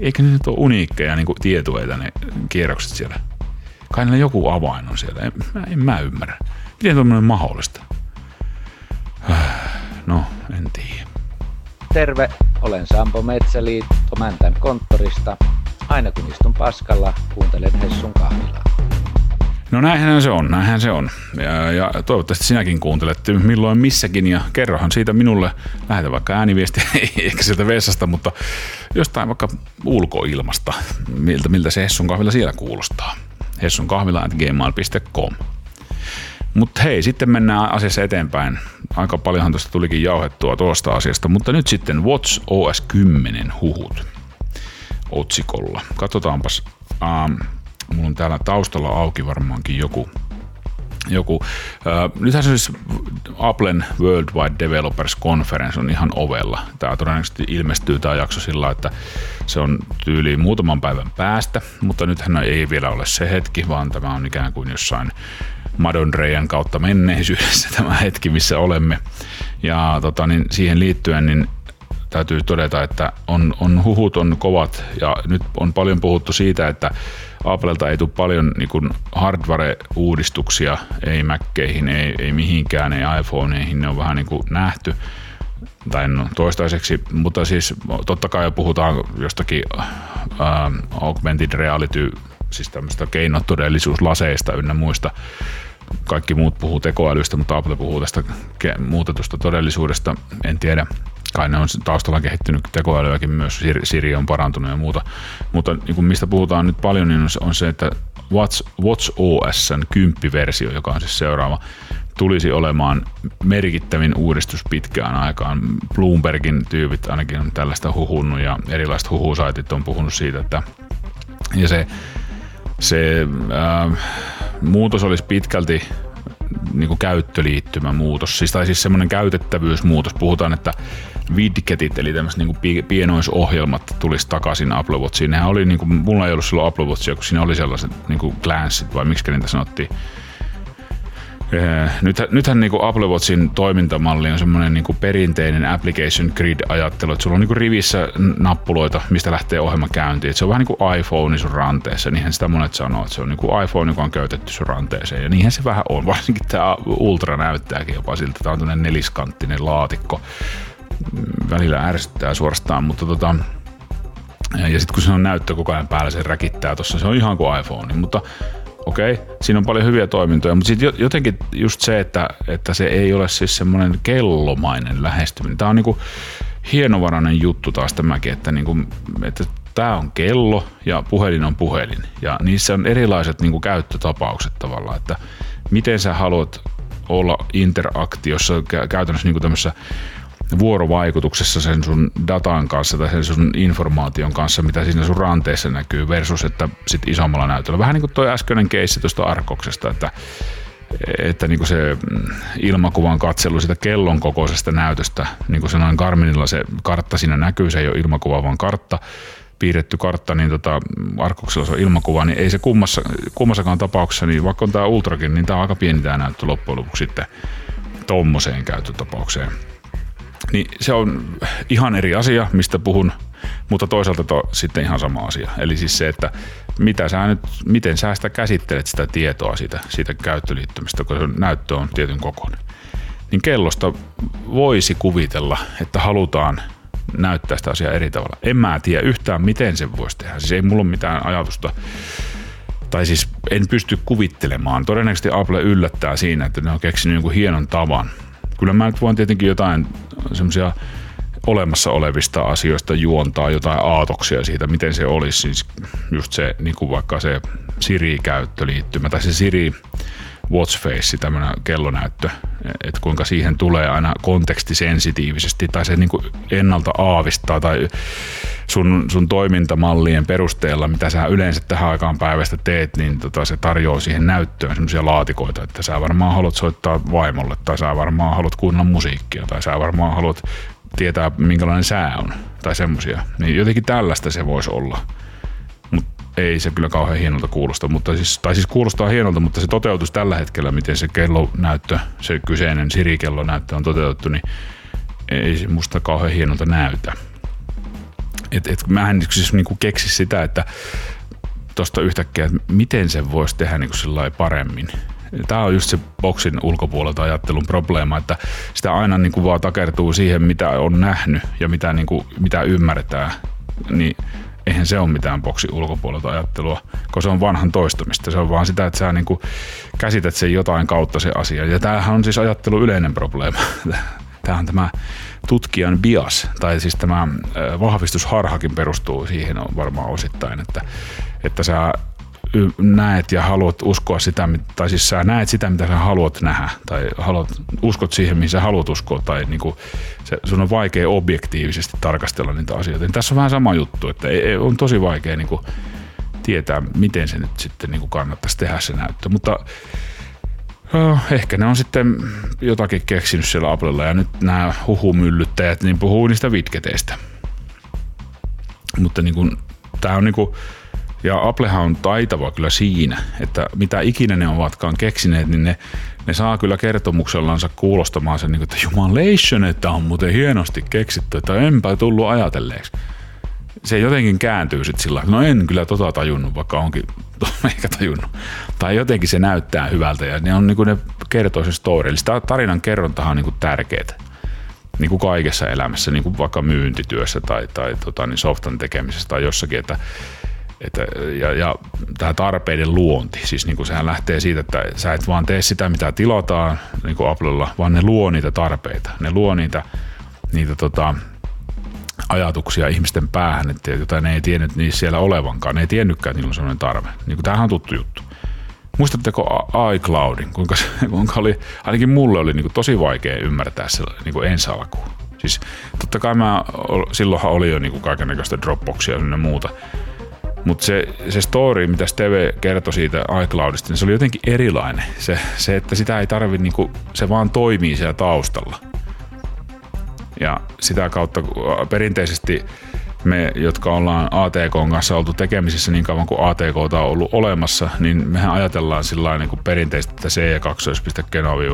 eikö ne nyt ole uniikkeja niin tietoja ne kierrokset siellä? Kai niillä joku avain on siellä. En, mä, en mä ymmärrä. Miten tuommoinen mahdollista? No, en tiedä. Terve, olen Sampo Metsäliitto Mäntän konttorista. Aina kun istun paskalla, kuuntelen Hessun kahvilaa. No näinhän se on, näinhän se on. Ja, ja toivottavasti sinäkin kuuntelet milloin missäkin ja kerrohan siitä minulle, lähetä vaikka ääniviesti, ehkä sieltä vessasta, mutta jostain vaikka ulkoilmasta, miltä, miltä se Hessun kahvila siellä kuulostaa hessunkahvila.gmail.com. Mutta hei, sitten mennään asiassa eteenpäin. Aika paljonhan tuosta tulikin jauhettua tuosta asiasta, mutta nyt sitten Watch OS 10 huhut otsikolla. Katsotaanpas. Ähm, mulla on täällä taustalla auki varmaankin joku joku. Nythän siis Applen Worldwide Developers Conference on ihan ovella. Tämä todennäköisesti ilmestyy tämä jakso sillä, että se on tyyliin muutaman päivän päästä, mutta nythän ei vielä ole se hetki, vaan tämä on ikään kuin jossain Madonreijan kautta menneisyydessä tämä hetki, missä olemme. Ja tota, niin siihen liittyen niin täytyy todeta, että on, on huhut on kovat ja nyt on paljon puhuttu siitä, että Applelta ei tule paljon niin hardware-uudistuksia, ei Mackeihin, ei, ei mihinkään, ei iPhoneihin, ne on vähän niin kuin nähty tai no, toistaiseksi, mutta siis totta kai puhutaan jostakin äh, augmented reality, siis tämmöistä keinotodellisuuslaseista ynnä muista. Kaikki muut puhuu tekoälystä, mutta Apple puhuu tästä muutetusta todellisuudesta. En tiedä, kai ne on taustalla kehittynyt tekoälyäkin myös, Siri on parantunut ja muuta. Mutta niin kuin mistä puhutaan nyt paljon, niin on se, että Watch, OSn kymppiversio, joka on siis seuraava, tulisi olemaan merkittävin uudistus pitkään aikaan. Bloombergin tyypit ainakin on tällaista huhunnut ja erilaiset huhusaitit on puhunut siitä, että ja se, se äh, muutos olisi pitkälti niin kuin käyttöliittymä muutos, siis, tai siis semmoinen käytettävyysmuutos. Puhutaan, että widgetit, eli tämmöiset niin pienoisohjelmat tulisi takaisin Apple Watchiin. Nehän oli, niin kuin, mulla ei ollut silloin Apple Watchia, kun siinä oli sellaiset niin kuin glanceit, vai miksi niitä sanottiin. Eh, nythän, nythän niin kuin Apple Watchin toimintamalli on semmoinen niin perinteinen application grid-ajattelu, että sulla on niin kuin rivissä nappuloita, mistä lähtee ohjelma käyntiin. Se on vähän niin kuin iPhone sun ranteessa, niinhän sitä monet sanoo, että se on niin kuin iPhone, joka on käytetty sun ranteeseen. Ja niinhän se vähän on, varsinkin tämä Ultra näyttääkin jopa siltä, tämä on tämmöinen neliskanttinen laatikko välillä ärsyttää suorastaan, mutta tota, ja sitten kun se on näyttö koko ajan päällä, se räkittää tuossa, se on ihan kuin iPhone, mutta okei, okay, siinä on paljon hyviä toimintoja, mutta sitten jotenkin just se, että, että se ei ole siis semmoinen kellomainen lähestyminen. Tämä on niinku hienovarainen juttu taas tämäkin, että, niinku, että tämä on kello ja puhelin on puhelin. Ja niissä on erilaiset niin kuin käyttötapaukset tavallaan, että miten sä haluat olla interaktiossa kä- käytännössä niin kuin tämmöisessä vuorovaikutuksessa sen sun datan kanssa tai sen sun informaation kanssa, mitä siinä sun ranteessa näkyy versus että sit isommalla näytöllä. Vähän niin kuin toi äskeinen keissi tuosta Arkoksesta, että että niin se ilmakuvan katselu sitä kellon kokoisesta näytöstä, niin kuin sanoin Garminilla se kartta siinä näkyy, se ei ole ilmakuva vaan kartta, piirretty kartta, niin tota, Arkoksella se on ilmakuva, niin ei se kummassa, kummassakaan tapauksessa, niin vaikka on tämä Ultrakin, niin tämä on aika pieni tämä näyttö loppujen lopuksi sitten tommoseen käyttötapaukseen. Niin se on ihan eri asia, mistä puhun, mutta toisaalta to, sitten ihan sama asia. Eli siis se, että mitä sä nyt, miten sä sitä käsittelet sitä tietoa siitä, siitä käyttöliittymistä, kun se näyttö on tietyn kokoinen. Niin kellosta voisi kuvitella, että halutaan näyttää sitä asiaa eri tavalla. En mä tiedä yhtään, miten se voisi tehdä. Siis ei mulla ole mitään ajatusta, tai siis en pysty kuvittelemaan. Todennäköisesti Apple yllättää siinä, että ne on keksinyt jonkun hienon tavan. Kyllä mä nyt voin tietenkin jotain semmoisia olemassa olevista asioista juontaa jotain aatoksia siitä, miten se olisi. Siis just se, niin kuin vaikka se Siri-käyttöliittymä tai se Siri watchface, tämmöinen kellonäyttö, että kuinka siihen tulee aina kontekstisensitiivisesti tai se niin kuin ennalta aavistaa tai sun, sun toimintamallien perusteella, mitä sä yleensä tähän aikaan päivästä teet, niin tota, se tarjoaa siihen näyttöön semmoisia laatikoita, että sä varmaan haluat soittaa vaimolle tai sä varmaan haluat kuunnella musiikkia tai sä varmaan haluat tietää, minkälainen sää on tai semmoisia. Niin jotenkin tällaista se voisi olla. Ei se kyllä kauhean hienolta kuulosta, mutta siis, tai siis kuulostaa hienolta, mutta se toteutus tällä hetkellä, miten se kellonäyttö, se kyseinen Siri-kellonäyttö on toteutettu, niin ei se musta kauhean hienolta näytä. Et, et mä en siis niinku keksi sitä, että tuosta yhtäkkiä, että miten se voisi tehdä niinku paremmin. Tämä on just se boksin ulkopuolelta ajattelun probleema, että sitä aina niin kuin vaan takertuu siihen, mitä on nähnyt ja mitä, niin kuin, mitä ymmärretään. Niin eihän se ole mitään boksin ulkopuolelta ajattelua, koska se on vanhan toistamista. Se on vaan sitä, että sä niin kuin käsität sen jotain kautta se asia. Ja tämähän on siis ajattelu yleinen probleema. Tämä on tämä tutkijan bias, tai siis tämä vahvistusharhakin perustuu siihen on varmaan osittain, että, että sä näet ja haluat uskoa sitä, tai siis sä näet sitä, mitä sä haluat nähdä, tai haluat, uskot siihen, mihin sä haluat uskoa, tai niin kuin, se, sun on vaikea objektiivisesti tarkastella niitä asioita. Niin tässä on vähän sama juttu, että ei, on tosi vaikea niin kuin, tietää, miten se nyt sitten niin kuin kannattaisi tehdä se näyttö, mutta Oh, ehkä ne on sitten jotakin keksinyt siellä Applella ja nyt nämä huhumyllyttäjät niin puhuu niistä vitketeistä. Mutta niin kuin, tämä on niin kuin, ja Applehan on taitava kyllä siinä, että mitä ikinä ne ovatkaan keksineet, niin ne, ne saa kyllä kertomuksellansa kuulostamaan sen, niin kuin, että jumalation, että on muuten hienosti keksitty, että enpä tullut ajatelleeksi. Se jotenkin kääntyy sitten sillä no en kyllä tota tajunnut, vaikka onkin ehkä tajunnut. Tai jotenkin se näyttää hyvältä ja ne, on, niin kuin ne kertoo se story. Eli sitä tarinan kerrontahan on niin tärkeää niin kuin kaikessa elämässä, niin kuin vaikka myyntityössä tai, tai tota, niin softan tekemisessä tai jossakin, että että, ja, ja tämä tarpeiden luonti, siis niin kuin sehän lähtee siitä, että sä et vaan tee sitä, mitä tilataan niin kuin Applella, vaan ne luo niitä tarpeita. Ne luo niitä, niitä tota, ajatuksia ihmisten päähän, että jotain ne ei tiennyt niissä siellä olevankaan. Ne ei tiennytkään, että niillä on sellainen tarve. Niin kuin tämähän on tuttu juttu. Muistatteko iCloudin, kuinka, se, kuinka oli, ainakin mulle oli niin kuin tosi vaikea ymmärtää se niin kuin ensi alkuun. Siis totta kai mä, silloinhan oli jo niin kaikenlaista Dropboxia ja muuta, mutta se, se story, mitä Steve kertoi siitä iCloudista, niin se oli jotenkin erilainen. Se, se että sitä ei tarvi, niinku, se vaan toimii siellä taustalla. Ja sitä kautta perinteisesti me, jotka ollaan ATK kanssa oltu tekemisissä niin kauan kuin ATK on ollut olemassa, niin mehän ajatellaan sillä niin perinteisesti, että C ja 2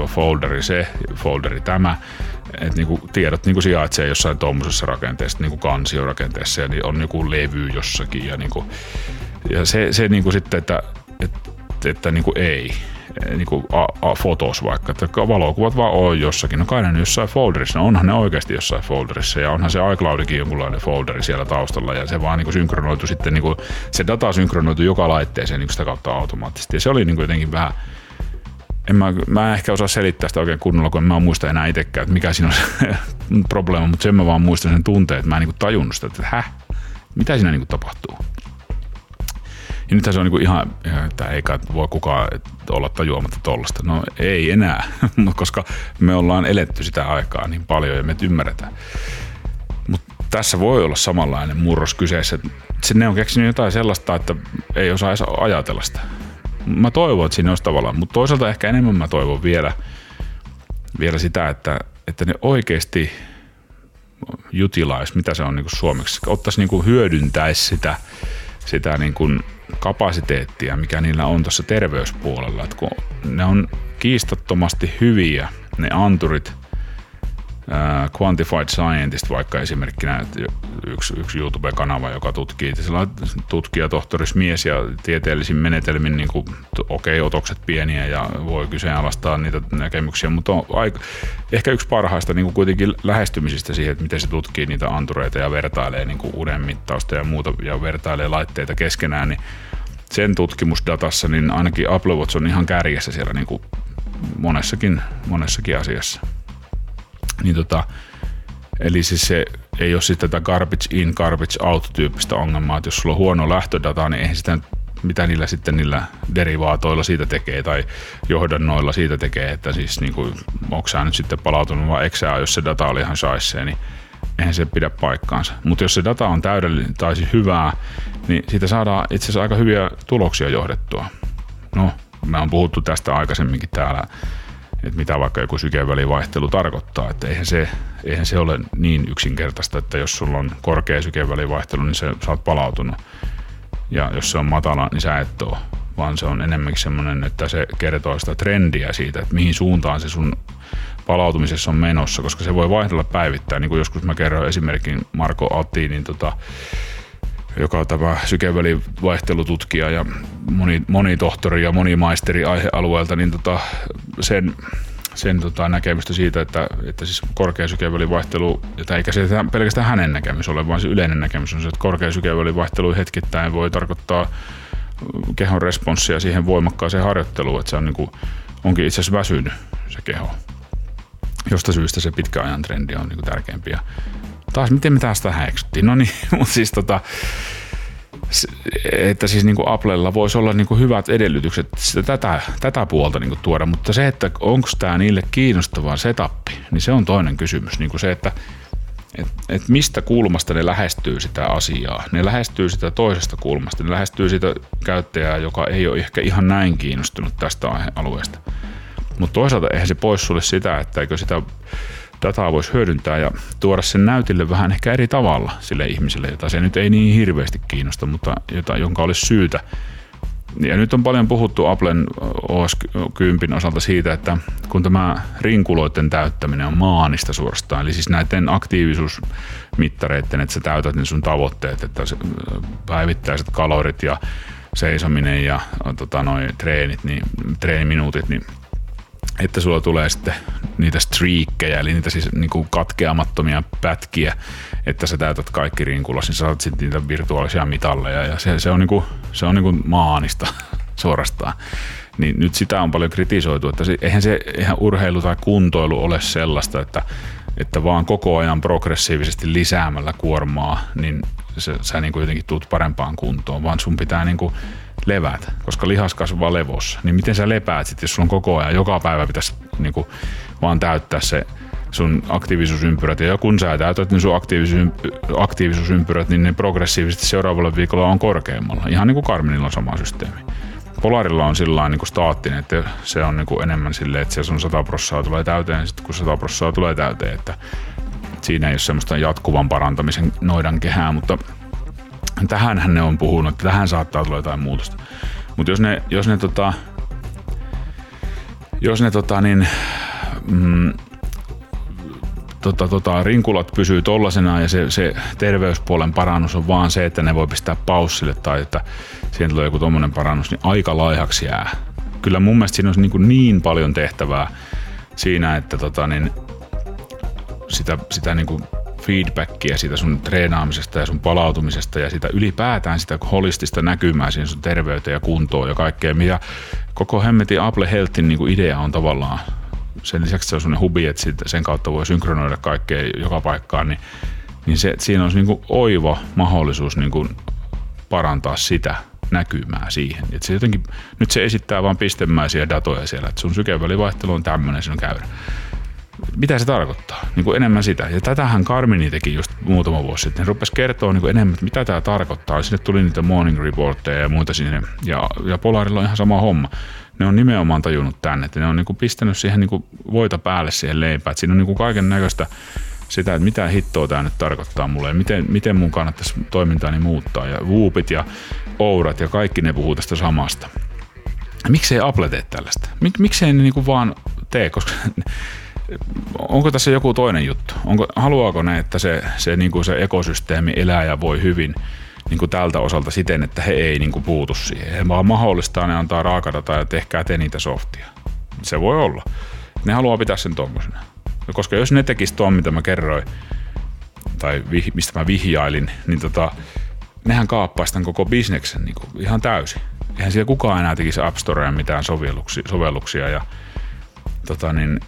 folderi se, folderi tämä, että niin kuin tiedot niin kuin sijaitsee jossain tuommoisessa rakenteessa, niin kuin kansiorakenteessa ja niin on joku levy jossakin ja, niin kuin, ja se, se niin kuin sitten, että, että, että niin kuin ei niin kuin a, a, fotos vaikka, että valokuvat vaan on jossakin. No kai ne jossain folderissa, no onhan ne oikeasti jossain folderissa ja onhan se iCloudikin jonkunlainen folderi siellä taustalla ja se vaan niin kuin synkronoitu sitten, niin kuin, se data synkronoitu joka laitteeseen niin sitä kautta automaattisesti ja se oli niin kuin jotenkin vähän en mä, mä en ehkä osaa selittää sitä oikein kunnolla, kun en mä muista enää itsekään, että mikä siinä on se probleema, mutta sen mä vaan muistan sen tunteen, että mä en niin tajunnut sitä, että häh, Mitä siinä niin tapahtuu? Ja nythän se on niin ihan, että ei voi kukaan olla tajuamatta tollasta. No ei enää, koska me ollaan eletty sitä aikaa niin paljon ja me ymmärretään. Mutta tässä voi olla samanlainen murros kyseessä. Ne on keksinyt jotain sellaista, että ei osaa edes ajatella sitä. Mä toivon, että siinä olisi tavallaan, mutta toisaalta ehkä enemmän mä toivon vielä, vielä sitä, että, että ne oikeasti jutilais, mitä se on niin kuin suomeksi, ottaisi niin kuin hyödyntäisi sitä, sitä niin kuin kapasiteettia, mikä niillä on tuossa terveyspuolella. Että kun ne on kiistattomasti hyviä, ne anturit – Uh, Quantified Scientist vaikka esimerkkinä yksi, yksi YouTube-kanava, joka tutkii, tutkija, tohtoris mies ja tieteellisin menetelmin, niin okei, okay, otokset pieniä ja voi kyseenalaistaa niitä näkemyksiä, mutta on aika, ehkä yksi parhaista niin kuitenkin lähestymisistä siihen, että miten se tutkii niitä antureita ja vertailee niin uuden mittausta ja muuta ja vertailee laitteita keskenään, niin sen tutkimusdatassa niin ainakin Apple Watch on ihan kärjessä siellä niin kuin monessakin, monessakin asiassa. Niin tota, eli siis se ei ole sitten tätä garbage in, garbage out tyyppistä ongelmaa, että jos sulla on huono lähtödata, niin eihän sitä mitä niillä sitten niillä derivaatoilla siitä tekee tai johdannoilla siitä tekee, että siis niin kuin, onko sä nyt sitten palautunut vai eikö jos se data oli ihan shaissee, niin eihän se pidä paikkaansa. Mutta jos se data on täydellinen tai siis hyvää, niin siitä saadaan itse asiassa aika hyviä tuloksia johdettua. No, me on puhuttu tästä aikaisemminkin täällä että mitä vaikka joku sykevälivaihtelu tarkoittaa. Että eihän se, eihän se ole niin yksinkertaista, että jos sulla on korkea sykevälivaihtelu, niin se, sä oot palautunut. Ja jos se on matala, niin sä et ole. Vaan se on enemmänkin semmoinen, että se kertoo sitä trendiä siitä, että mihin suuntaan se sun palautumisessa on menossa, koska se voi vaihdella päivittäin. Niin kuin joskus mä kerroin esimerkin Marko Atti, niin tota, joka on tämä sykevälivaihtelututkija ja moni, moni tohtori ja moni maisteri aihealueelta, niin tota, sen, sen tota näkemystä siitä, että, että siis korkea sykevälivaihtelu, ja eikä se pelkästään hänen näkemys ole, vaan se yleinen näkemys on se, että korkea sykevälivaihtelu hetkittäin voi tarkoittaa kehon responssia siihen voimakkaaseen harjoitteluun, että se on niin kuin, onkin itse asiassa väsynyt se keho. Josta syystä se pitkäajan trendi on niin kuin tärkeämpi. Ja taas miten me taas tähän eksyttiin? No niin, mutta siis tota, että siis niin kuin Applella voisi olla niin kuin hyvät edellytykset sitä, tätä, tätä puolta niin kuin tuoda, mutta se, että onko tämä niille kiinnostava setappi, niin se on toinen kysymys. Niin kuin se, että et, et mistä kulmasta ne lähestyy sitä asiaa. Ne lähestyy sitä toisesta kulmasta. Ne lähestyy sitä käyttäjää, joka ei ole ehkä ihan näin kiinnostunut tästä aihealueesta. Mutta toisaalta eihän se pois sulle sitä, että eikö sitä dataa voisi hyödyntää ja tuoda sen näytille vähän ehkä eri tavalla sille ihmiselle, jota se nyt ei niin hirveästi kiinnosta, mutta jota, jonka olisi syytä. Ja nyt on paljon puhuttu Applen OS 10 osalta siitä, että kun tämä rinkuloiden täyttäminen on maanista suorastaan, eli siis näiden aktiivisuusmittareiden, että sä täytät ne sun tavoitteet, että päivittäiset kalorit ja seisominen ja tota, noi treenit, niin, treeniminuutit, niin että sulla tulee sitten niitä streakkejä, eli niitä siis niin kuin katkeamattomia pätkiä, että sä täytät kaikki rinkulas, niin sä saat sitten niitä virtuaalisia mitalleja, ja se, se on, niin kuin, se on niin kuin maanista suorastaan. Niin nyt sitä on paljon kritisoitu, että se, eihän se ihan urheilu tai kuntoilu ole sellaista, että, että vaan koko ajan progressiivisesti lisäämällä kuormaa, niin se, sä niin kuin jotenkin tuut parempaan kuntoon, vaan sun pitää niin kuin levät, koska lihas kasvaa levossa. Niin miten sä lepäät sitten, jos sulla on koko ajan, joka päivä pitäisi niin kuin, vaan täyttää se sun aktiivisuusympyrät. Ja kun sä täytät niin sun aktiivisuusympyrät, niin ne progressiivisesti seuraavalla viikolla on korkeammalla. Ihan niin kuin Karminilla on sama systeemi. Polarilla on sillä niin kuin staattinen, että se on niin kuin enemmän silleen, että se sun 100 prossaa tulee täyteen, sitten kun 100 prossaa tulee täyteen, että siinä ei ole semmoista jatkuvan parantamisen noidan kehää, mutta tähän ne on puhunut, että tähän saattaa tulla jotain muutosta. Mutta jos ne, jos ne, tota, jos ne tota, niin, mm, tota, tota, rinkulat pysyy tollasena ja se, se terveyspuolen parannus on vaan se, että ne voi pistää paussille tai että siihen tulee joku tommonen parannus, niin aika laihaksi jää. Kyllä mun mielestä siinä olisi niin, niin paljon tehtävää siinä, että tota, niin, sitä, sitä niin kuin feedbackia siitä sun treenaamisesta ja sun palautumisesta ja sitä ylipäätään sitä holistista näkymää siihen sun terveyteen ja kuntoon ja kaikkea. Ja koko hemmetin Apple Healthin niin kuin idea on tavallaan sen lisäksi se on sellainen hubi, että sen kautta voi synkronoida kaikkea joka paikkaan, niin niin se, siinä on niin kuin oiva mahdollisuus niin kuin parantaa sitä näkymää siihen. Et se jotenkin, nyt se esittää vain pistemäisiä datoja siellä, että sun sykevälivaihtelu on tämmöinen, se on käyrä. Mitä se tarkoittaa? Niin kuin enemmän sitä. Ja tätähän Carmini teki just muutama vuosi sitten. Ne rupesi kertoa niin kuin enemmän, että mitä tämä tarkoittaa. Sinne tuli niitä morning reportteja ja muita sinne. Ja, ja Polarilla on ihan sama homma. Ne on nimenomaan tajunnut tänne, ne on niin kuin pistänyt siihen niin kuin voita päälle siihen leipään. Siinä on niin kuin kaiken näköistä sitä, että mitä hittoa tämä nyt tarkoittaa mulle ja miten, miten mun kannattaisi toimintaani muuttaa. Ja Woopit ja Ourat ja kaikki ne puhuu tästä samasta. Miksei Apple tee tällaista? Mik, miksei ne niinku vaan tee, koska onko tässä joku toinen juttu? Onko, haluaako ne, että se, se, niinku se ekosysteemi elää ja voi hyvin niin kuin tältä osalta siten, että he ei niin kuin puutu siihen. He vaan mahdollistaa, ne antaa raakadataa ja tehkää te niitä softia. Se voi olla. Ne haluaa pitää sen tuommoisena. No, koska jos ne tekis tuon, mitä mä kerroin, tai vih, mistä mä vihjailin, niin tota, nehän kaappaisi tämän koko bisneksen niin kuin ihan täysin. Eihän siellä kukaan enää tekisi App Storea mitään sovelluksia, sovelluksia ja tota niin,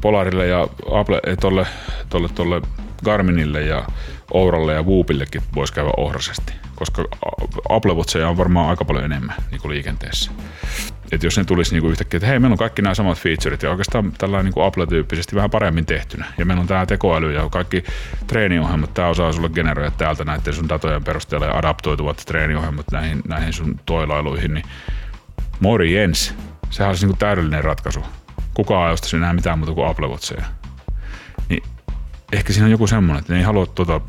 Polarille ja Apple, tolle, tolle, tolle Garminille ja Ouralle ja Whoopillekin voisi käydä ohrasesti, koska Apple Watcheja on varmaan aika paljon enemmän niin kuin liikenteessä. Et jos ne tulisi niin kuin yhtäkkiä, että hei, meillä on kaikki nämä samat featureit ja oikeastaan tällainen niin Apple-tyyppisesti vähän paremmin tehtynä. Ja meillä on tämä tekoäly ja kaikki treeniohjelmat, tämä osaa sulle generoida täältä näiden sun datojen perusteella ja adaptoituvat treeniohjelmat näihin, näihin sun toilailuihin, niin morjens, sehän olisi niin kuin täydellinen ratkaisu. Kukaan ei ostaisi enää mitään muuta kuin Apple Watcheja. Niin ehkä siinä on joku semmoinen, että ne ei halua tuota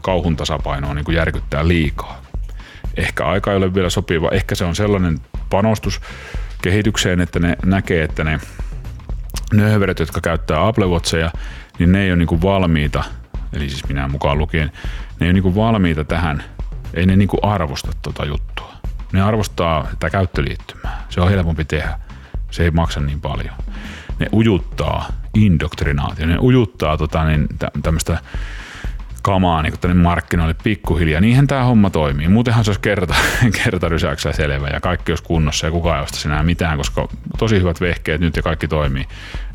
kauhun tasapainoa niin kuin järkyttää liikaa. Ehkä aika ei ole vielä sopiva. Ehkä se on sellainen panostus kehitykseen, että ne näkee, että ne nöhveröt, jotka käyttää Apple Watcheja, niin ne ei ole niin kuin valmiita, eli siis minä mukaan lukien, ne ei ole niin kuin valmiita tähän, ei ne niin kuin arvosta tuota juttua. Ne arvostaa tätä käyttöliittymää. Se on helpompi tehdä. Se ei maksa niin paljon. Ne ujuttaa indoktrinaatio, ne ujuttaa tota, niin, tämmöistä kamaa niin tänne markkinoille pikkuhiljaa. Niinhän tämä homma toimii. Muutenhan se olisi kerta, kerta rysäyksellä selvä ja kaikki olisi kunnossa ja kukaan ei ostaisi enää mitään, koska tosi hyvät vehkeet nyt ja kaikki toimii.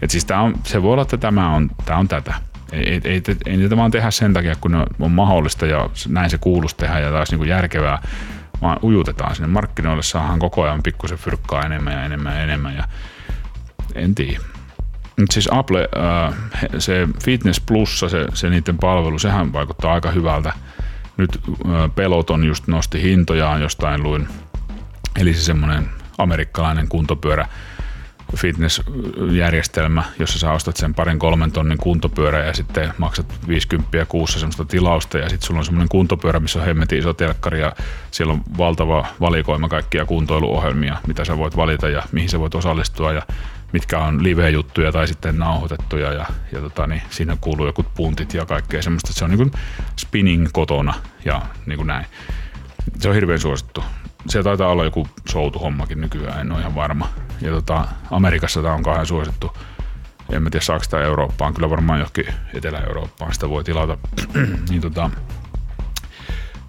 Et siis tää on, se voi olla, että tämä on, tämä on tätä. Ei, ei, ei, ei niitä vaan tehdä sen takia, kun on mahdollista ja näin se kuuluisi tehdä ja taas niin järkevää, vaan ujutetaan sinne markkinoille, saadaan koko ajan pikkusen fyrkkaa enemmän ja enemmän ja enemmän ja en tiedä. Mutta siis Apple, äh, se Fitness Plussa, se, se niiden palvelu, sehän vaikuttaa aika hyvältä. Nyt äh, Peloton just nosti hintojaan jostain luin. Eli se semmoinen amerikkalainen kuntopyörä fitnessjärjestelmä, jossa sä ostat sen parin kolmen tonnin kuntopyörä ja sitten maksat 50 kuussa semmoista tilausta ja sitten sulla on semmoinen kuntopyörä, missä on hemmetin iso telkkari ja siellä on valtava valikoima kaikkia kuntoiluohjelmia, mitä sä voit valita ja mihin sä voit osallistua ja mitkä on live-juttuja tai sitten nauhoitettuja ja, ja tota, niin siinä kuuluu joku puntit ja kaikkea semmoista. Se on niin kuin spinning kotona ja niin kuin näin. Se on hirveän suosittu. Se taitaa olla joku soutuhommakin nykyään, en ole ihan varma. Ja tota, Amerikassa tämä on kauhean suosittu. En mä tiedä saako sitä Eurooppaan, kyllä varmaan johonkin Etelä-Eurooppaan sitä voi tilata. niin tota,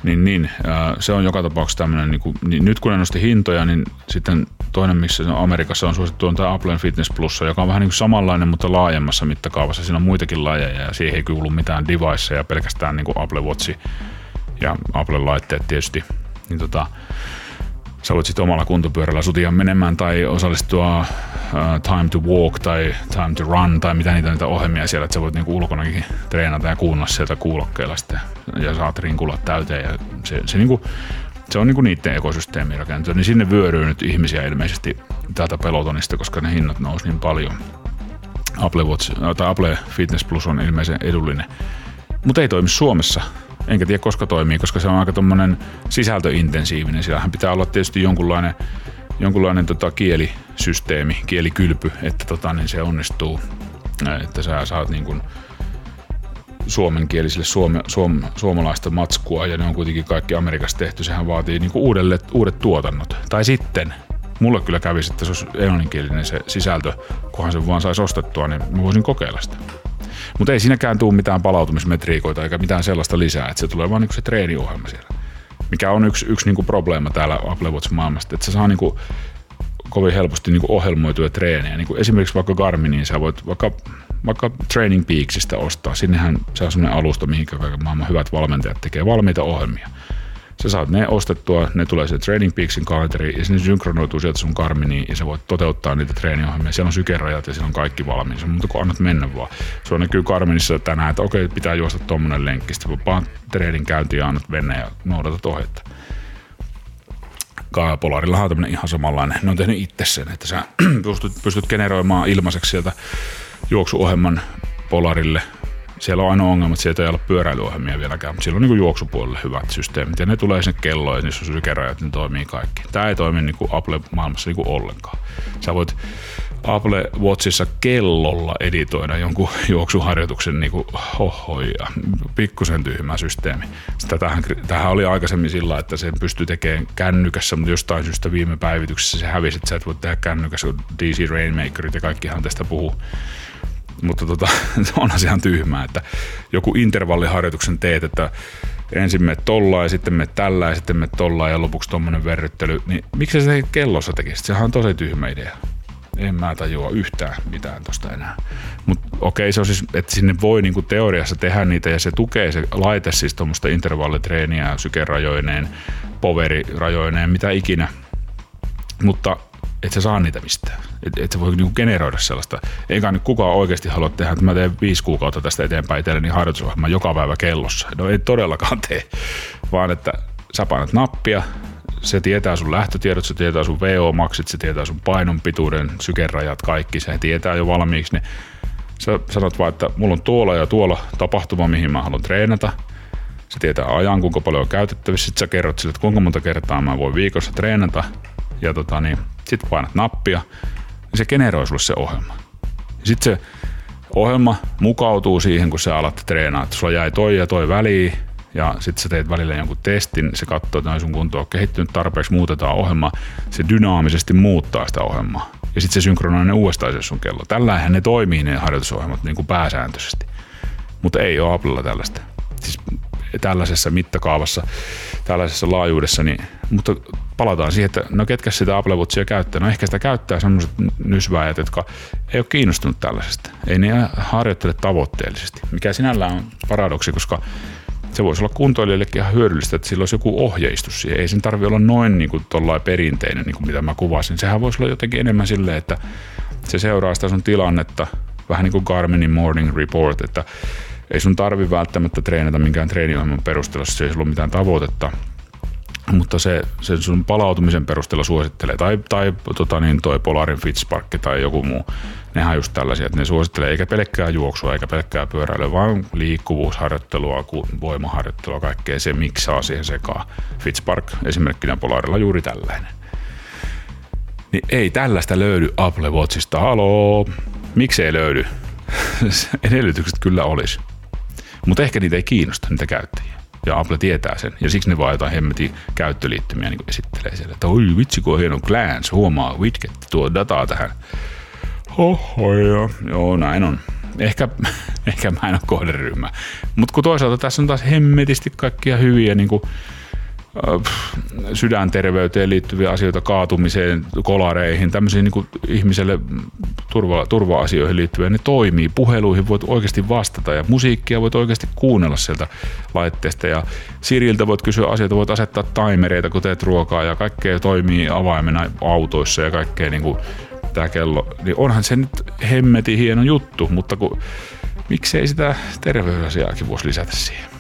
niin, niin se on joka tapauksessa tämmöinen, niin, kuin, niin nyt kun ne nosti hintoja, niin sitten toinen, missä on Amerikassa on suosittu, on tämä Apple Fitness Plus, joka on vähän niin kuin samanlainen, mutta laajemmassa mittakaavassa. Siinä on muitakin lajeja ja siihen ei kuulu mitään deviceja, pelkästään niin kuin Apple Watch ja Apple-laitteet tietysti. Niin tota, sä voit sitten omalla kuntopyörällä sutia menemään tai osallistua uh, Time to Walk tai Time to Run tai mitä niitä, niitä ohjelmia siellä, että sä voit niinku ulkonakin treenata ja kuunnella sieltä kuulokkeilla sitten ja saat rinkulla täyteen ja se, se, niinku, se on niinku niiden ekosysteemi rakentunut, niin sinne vyöryy nyt ihmisiä ilmeisesti täältä pelotonista, koska ne hinnat nousi niin paljon. Apple, Watch, tai Apple Fitness Plus on ilmeisen edullinen, mutta ei toimi Suomessa enkä tiedä koska toimii, koska se on aika tuommoinen sisältöintensiivinen. Siellähän pitää olla tietysti jonkunlainen, jonkunlainen tota kielisysteemi, kielikylpy, että tota, niin se onnistuu, että sä saat niin kuin suomenkielisille suome, suom, suomalaista matskua ja ne on kuitenkin kaikki Amerikassa tehty. Sehän vaatii niin kuin uudelle, uudet tuotannot. Tai sitten mulle kyllä kävisi, että se olisi englanninkielinen se sisältö, kunhan se vaan saisi ostettua, niin mä voisin kokeilla sitä. Mutta ei siinäkään tule mitään palautumismetriikoita eikä mitään sellaista lisää, että se tulee vaan niinku se treeniohjelma siellä. Mikä on yksi, yksi niinku probleema täällä Apple Watch-maailmasta, että se saa niinku kovin helposti niinku ohjelmoituja treenejä. Niinku esimerkiksi vaikka Garminiin sä voit vaikka vaikka Training Peaksista ostaa. Sinnehän se on sellainen alusta, mihin kaiken maailman hyvät valmentajat tekee valmiita ohjelmia. Sä saat ne ostettua, ne tulee se Training Peaksin kalenteri ja sinne synkronoituu sieltä sun Garminiin ja sä voit toteuttaa niitä treeniohjelmia. Siellä on sykerajat ja siellä on kaikki valmiina. Se on muuta kuin annat mennä vaan. Se on näkyy Garminissa tänään, että okei, pitää juosta tuommoinen lenkki. Sitten vaan treenin käyntiin ja annat mennä ja noudatat ohjetta. Polarillahan on tämmöinen ihan samanlainen. Ne on tehnyt itse sen, että sä pystyt, pystyt generoimaan ilmaiseksi sieltä juoksuohjelman Polarille. Siellä on ainoa ongelma, että sieltä ei ole pyöräilyohjelmia vieläkään, mutta siellä on niin juoksupuolelle hyvät systeemit. Ja ne tulee sinne kelloon, ja niissä on sykerajat, ne toimii kaikki. Tämä ei toimi niin Apple-maailmassa niin ollenkaan. Sä voit Apple Watchissa kellolla editoida jonkun juoksuharjoituksen niin kuin hohoja. Pikkusen tyhmä systeemi. Tätähän, tähän oli aikaisemmin sillä, että sen pystyy tekemään kännykässä, mutta jostain syystä viime päivityksessä se hävisi, että sä et voi tehdä kännykässä, kun DC Rainmakerit ja kaikkihan tästä puhuu. Mutta tota, se on ihan tyhmää, että joku intervalliharjoituksen teet, että ensin me tolla ja sitten me tällä ja sitten me tolla ja lopuksi tuommoinen verryttely, niin miksi se kellossa tekisi? Sehän on tosi tyhmä idea en mä tajua yhtään mitään tosta enää. Mutta okei, se on siis, että sinne voi niinku teoriassa tehdä niitä ja se tukee se laite siis tuommoista intervallitreeniä sykerajoineen, poverirajoineen, mitä ikinä. Mutta et sä saa niitä mistään. Et, et sä voi niinku generoida sellaista. Eikä nyt kukaan oikeasti halua tehdä, että mä teen viisi kuukautta tästä eteenpäin itselleni harjoitusohjelma joka päivä kellossa. No ei todellakaan tee, vaan että sä painat nappia, se tietää sun lähtötiedot, se tietää sun VO-maksit, se tietää sun painon pituuden, sykerajat, kaikki, se tietää jo valmiiksi. Niin sä sanot vaan, että mulla on tuolla ja tuolla tapahtuma, mihin mä haluan treenata. Se tietää ajan, kuinka paljon on käytettävissä. Sitten sä kerrot sille, että kuinka monta kertaa mä voin viikossa treenata. Ja tota, niin, sitten painat nappia, niin se generoi sulle se ohjelma. Sitten se ohjelma mukautuu siihen, kun sä alat treenaa. Että sulla jäi toi ja toi väliin, ja sitten sä teet välillä jonkun testin, se katsoo, että sun kunto on kehittynyt tarpeeksi, muutetaan ohjelma, se dynaamisesti muuttaa sitä ohjelmaa. Ja sitten se synkronoi ne uudestaan se sun kello. Tällähän ne toimii ne harjoitusohjelmat niin kuin pääsääntöisesti. Mutta ei ole Applella tällaista. Siis tällaisessa mittakaavassa, tällaisessa laajuudessa, niin, mutta palataan siihen, että no ketkä sitä Apple Watchia käyttää? No ehkä sitä käyttää sellaiset nysväjät, jotka ei ole kiinnostunut tällaisesta. Ei ne harjoittele tavoitteellisesti, mikä sinällään on paradoksi, koska se voisi olla kuntoilijallekin ihan hyödyllistä, että sillä olisi joku ohjeistus siihen. Ei sen tarvi olla noin niin kuin perinteinen, niin kuin mitä mä kuvasin. Sehän voisi olla jotenkin enemmän silleen, että se seuraa sitä sun tilannetta, vähän niin kuin Garminin Morning Report, että ei sun tarvi välttämättä treenata minkään treeniohjelman perusteella, jos ei sulla ole mitään tavoitetta, mutta se, se sun palautumisen perusteella suosittelee, tai, tai tota niin, toi Polarin Fitspark tai joku muu, nehän just tällaisia, että ne suosittelee eikä pelkkää juoksua eikä pelkkää pyöräilyä, vaan liikkuvuusharjoittelua, voimaharjoittelua, kaikkea se miksaa siihen sekaan. Fitspark esimerkkinä Polarilla juuri tällainen. Niin ei tällaista löydy Apple Watchista. Haloo, miksei löydy? Edellytykset kyllä olisi. Mutta ehkä niitä ei kiinnosta, niitä käyttäjiä. Ja Apple tietää sen. Ja siksi ne vaan jotain hemmetin käyttöliittymiä niin esittelee siellä. Että oi vitsi, kun on hieno glance, huomaa widget, tuo dataa tähän. Oho, joo. joo, näin on. Ehkä, ehkä mä en ole kohderyhmä. Mutta kun toisaalta tässä on taas hemmetisti kaikkia hyviä niin kuin sydänterveyteen liittyviä asioita, kaatumiseen, kolareihin, tämmöisiin niin ihmiselle turva, turva-asioihin liittyviä, ne toimii. Puheluihin voit oikeasti vastata ja musiikkia voit oikeasti kuunnella sieltä laitteesta ja Siriltä voit kysyä asioita, voit asettaa timereita, kun teet ruokaa ja kaikkea toimii avaimena autoissa ja kaikkea niin kuin tämä kello. Niin onhan se nyt hemmeti hieno juttu, mutta kun, miksei sitä terveysasiaakin voisi lisätä siihen.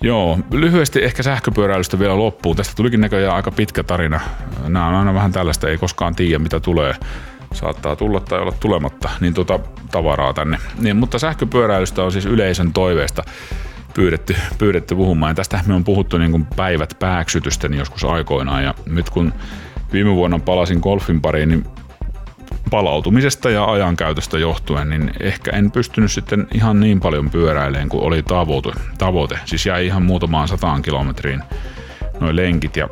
Joo, lyhyesti ehkä sähköpyöräilystä vielä loppuun. Tästä tulikin näköjään aika pitkä tarina. Nämä on aina vähän tällaista, ei koskaan tiedä mitä tulee. Saattaa tulla tai olla tulematta, niin tuota tavaraa tänne. Niin, mutta sähköpyöräilystä on siis yleisön toiveesta pyydetty, pyydetty puhumaan. Ja tästä me on puhuttu niin kuin päivät pääksytysten joskus aikoinaan. Ja nyt kun viime vuonna palasin golfin pariin, niin palautumisesta ja ajankäytöstä johtuen, niin ehkä en pystynyt sitten ihan niin paljon pyöräilemään kuin oli tavoite. tavoite. Siis jäi ihan muutamaan sataan kilometriin noin lenkit ja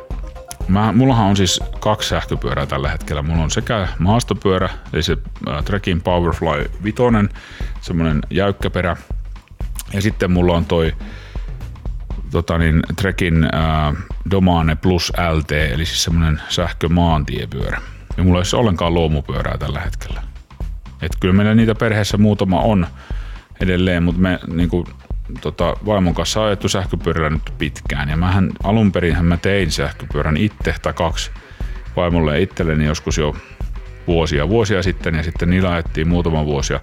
Mä, mullahan on siis kaksi sähköpyörää tällä hetkellä. Mulla on sekä maastopyörä, eli se äh, Trekkin Powerfly 5, semmonen jäykkäperä. Ja sitten mulla on toi tota niin, Trekin äh, Domane Plus LT, eli siis semmonen sähkömaantiepyörä. Ja mulla ei ole ollenkaan luomupyörää tällä hetkellä. Et kyllä meillä niitä perheessä muutama on edelleen, mutta me niin kuin, tota, vaimon kanssa on ajettu sähköpyörällä nyt pitkään. Ja mähän alun perin mä tein sähköpyörän itse tai kaksi vaimolle ja itselleni joskus jo vuosia vuosia sitten ja sitten niillä ajettiin muutama vuosi ja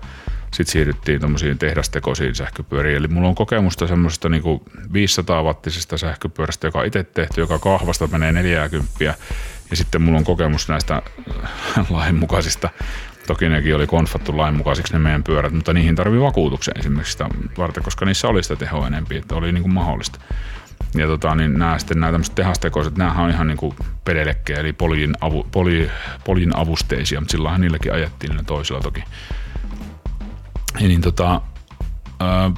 sitten siirryttiin tuommoisiin tehdastekoisiin sähköpyöriin. Eli mulla on kokemusta semmoisesta niinku 500 wattisesta sähköpyörästä, joka on itse tehty, joka kahvasta menee 40 ja sitten mulla on kokemus näistä äh, lainmukaisista Toki nekin oli konfattu lainmukaisiksi ne meidän pyörät, mutta niihin tarvii vakuutuksen esimerkiksi sitä varten, koska niissä oli sitä tehoa enempi, että oli niin kuin mahdollista. Ja tota, niin nämä sitten nämä tämmöiset tehastekoiset, nämä on ihan niin kuin pedelekkejä, eli poljin, avu, poli, poljin avusteisia, mutta silloinhan niilläkin ajettiin niillä toisilla toki. Ja niin tota,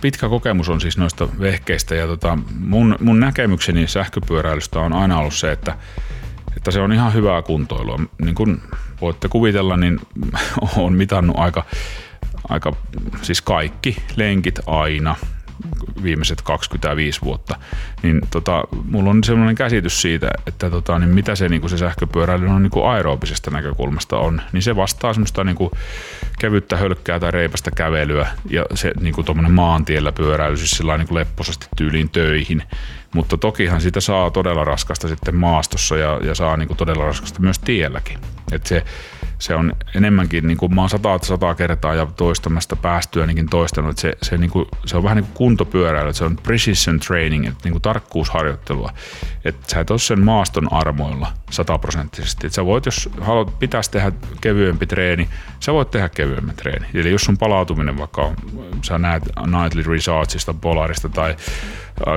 pitkä kokemus on siis noista vehkeistä ja tota, mun, mun näkemykseni sähköpyöräilystä on aina ollut se, että, että se on ihan hyvää kuntoilua. Niin kuin voitte kuvitella, niin on mitannut aika, aika siis kaikki lenkit aina viimeiset 25 vuotta, niin tota, mulla on sellainen käsitys siitä, että tota, niin mitä se, niin se sähköpyöräily on niin aerobisesta näkökulmasta on, niin se vastaa semmoista niin kuin kevyttä hölkkää tai reipästä kävelyä ja se niin kuin maantiellä pyöräily, siis sillä niin kuin lepposasti tyyliin töihin, mutta tokihan sitä saa todella raskasta sitten maastossa ja, ja saa niin kuin todella raskasta myös tielläkin. Et se, se on enemmänkin, niin kuin mä oon sata, sata kertaa ja toistamasta päästyänikin toistanut, että se, se, niin kuin, se on vähän niin kuin kuntopyöräily, että se on precision training, että niin kuin tarkkuusharjoittelua. Että sä et ole sen maaston armoilla sataprosenttisesti. Sä voit, jos haluat, pitäisi tehdä kevyempi treeni, sä voit tehdä kevyemmän treeni. Eli jos sun palautuminen vaikka on, sä näet Nightly Resultsista, Polarista tai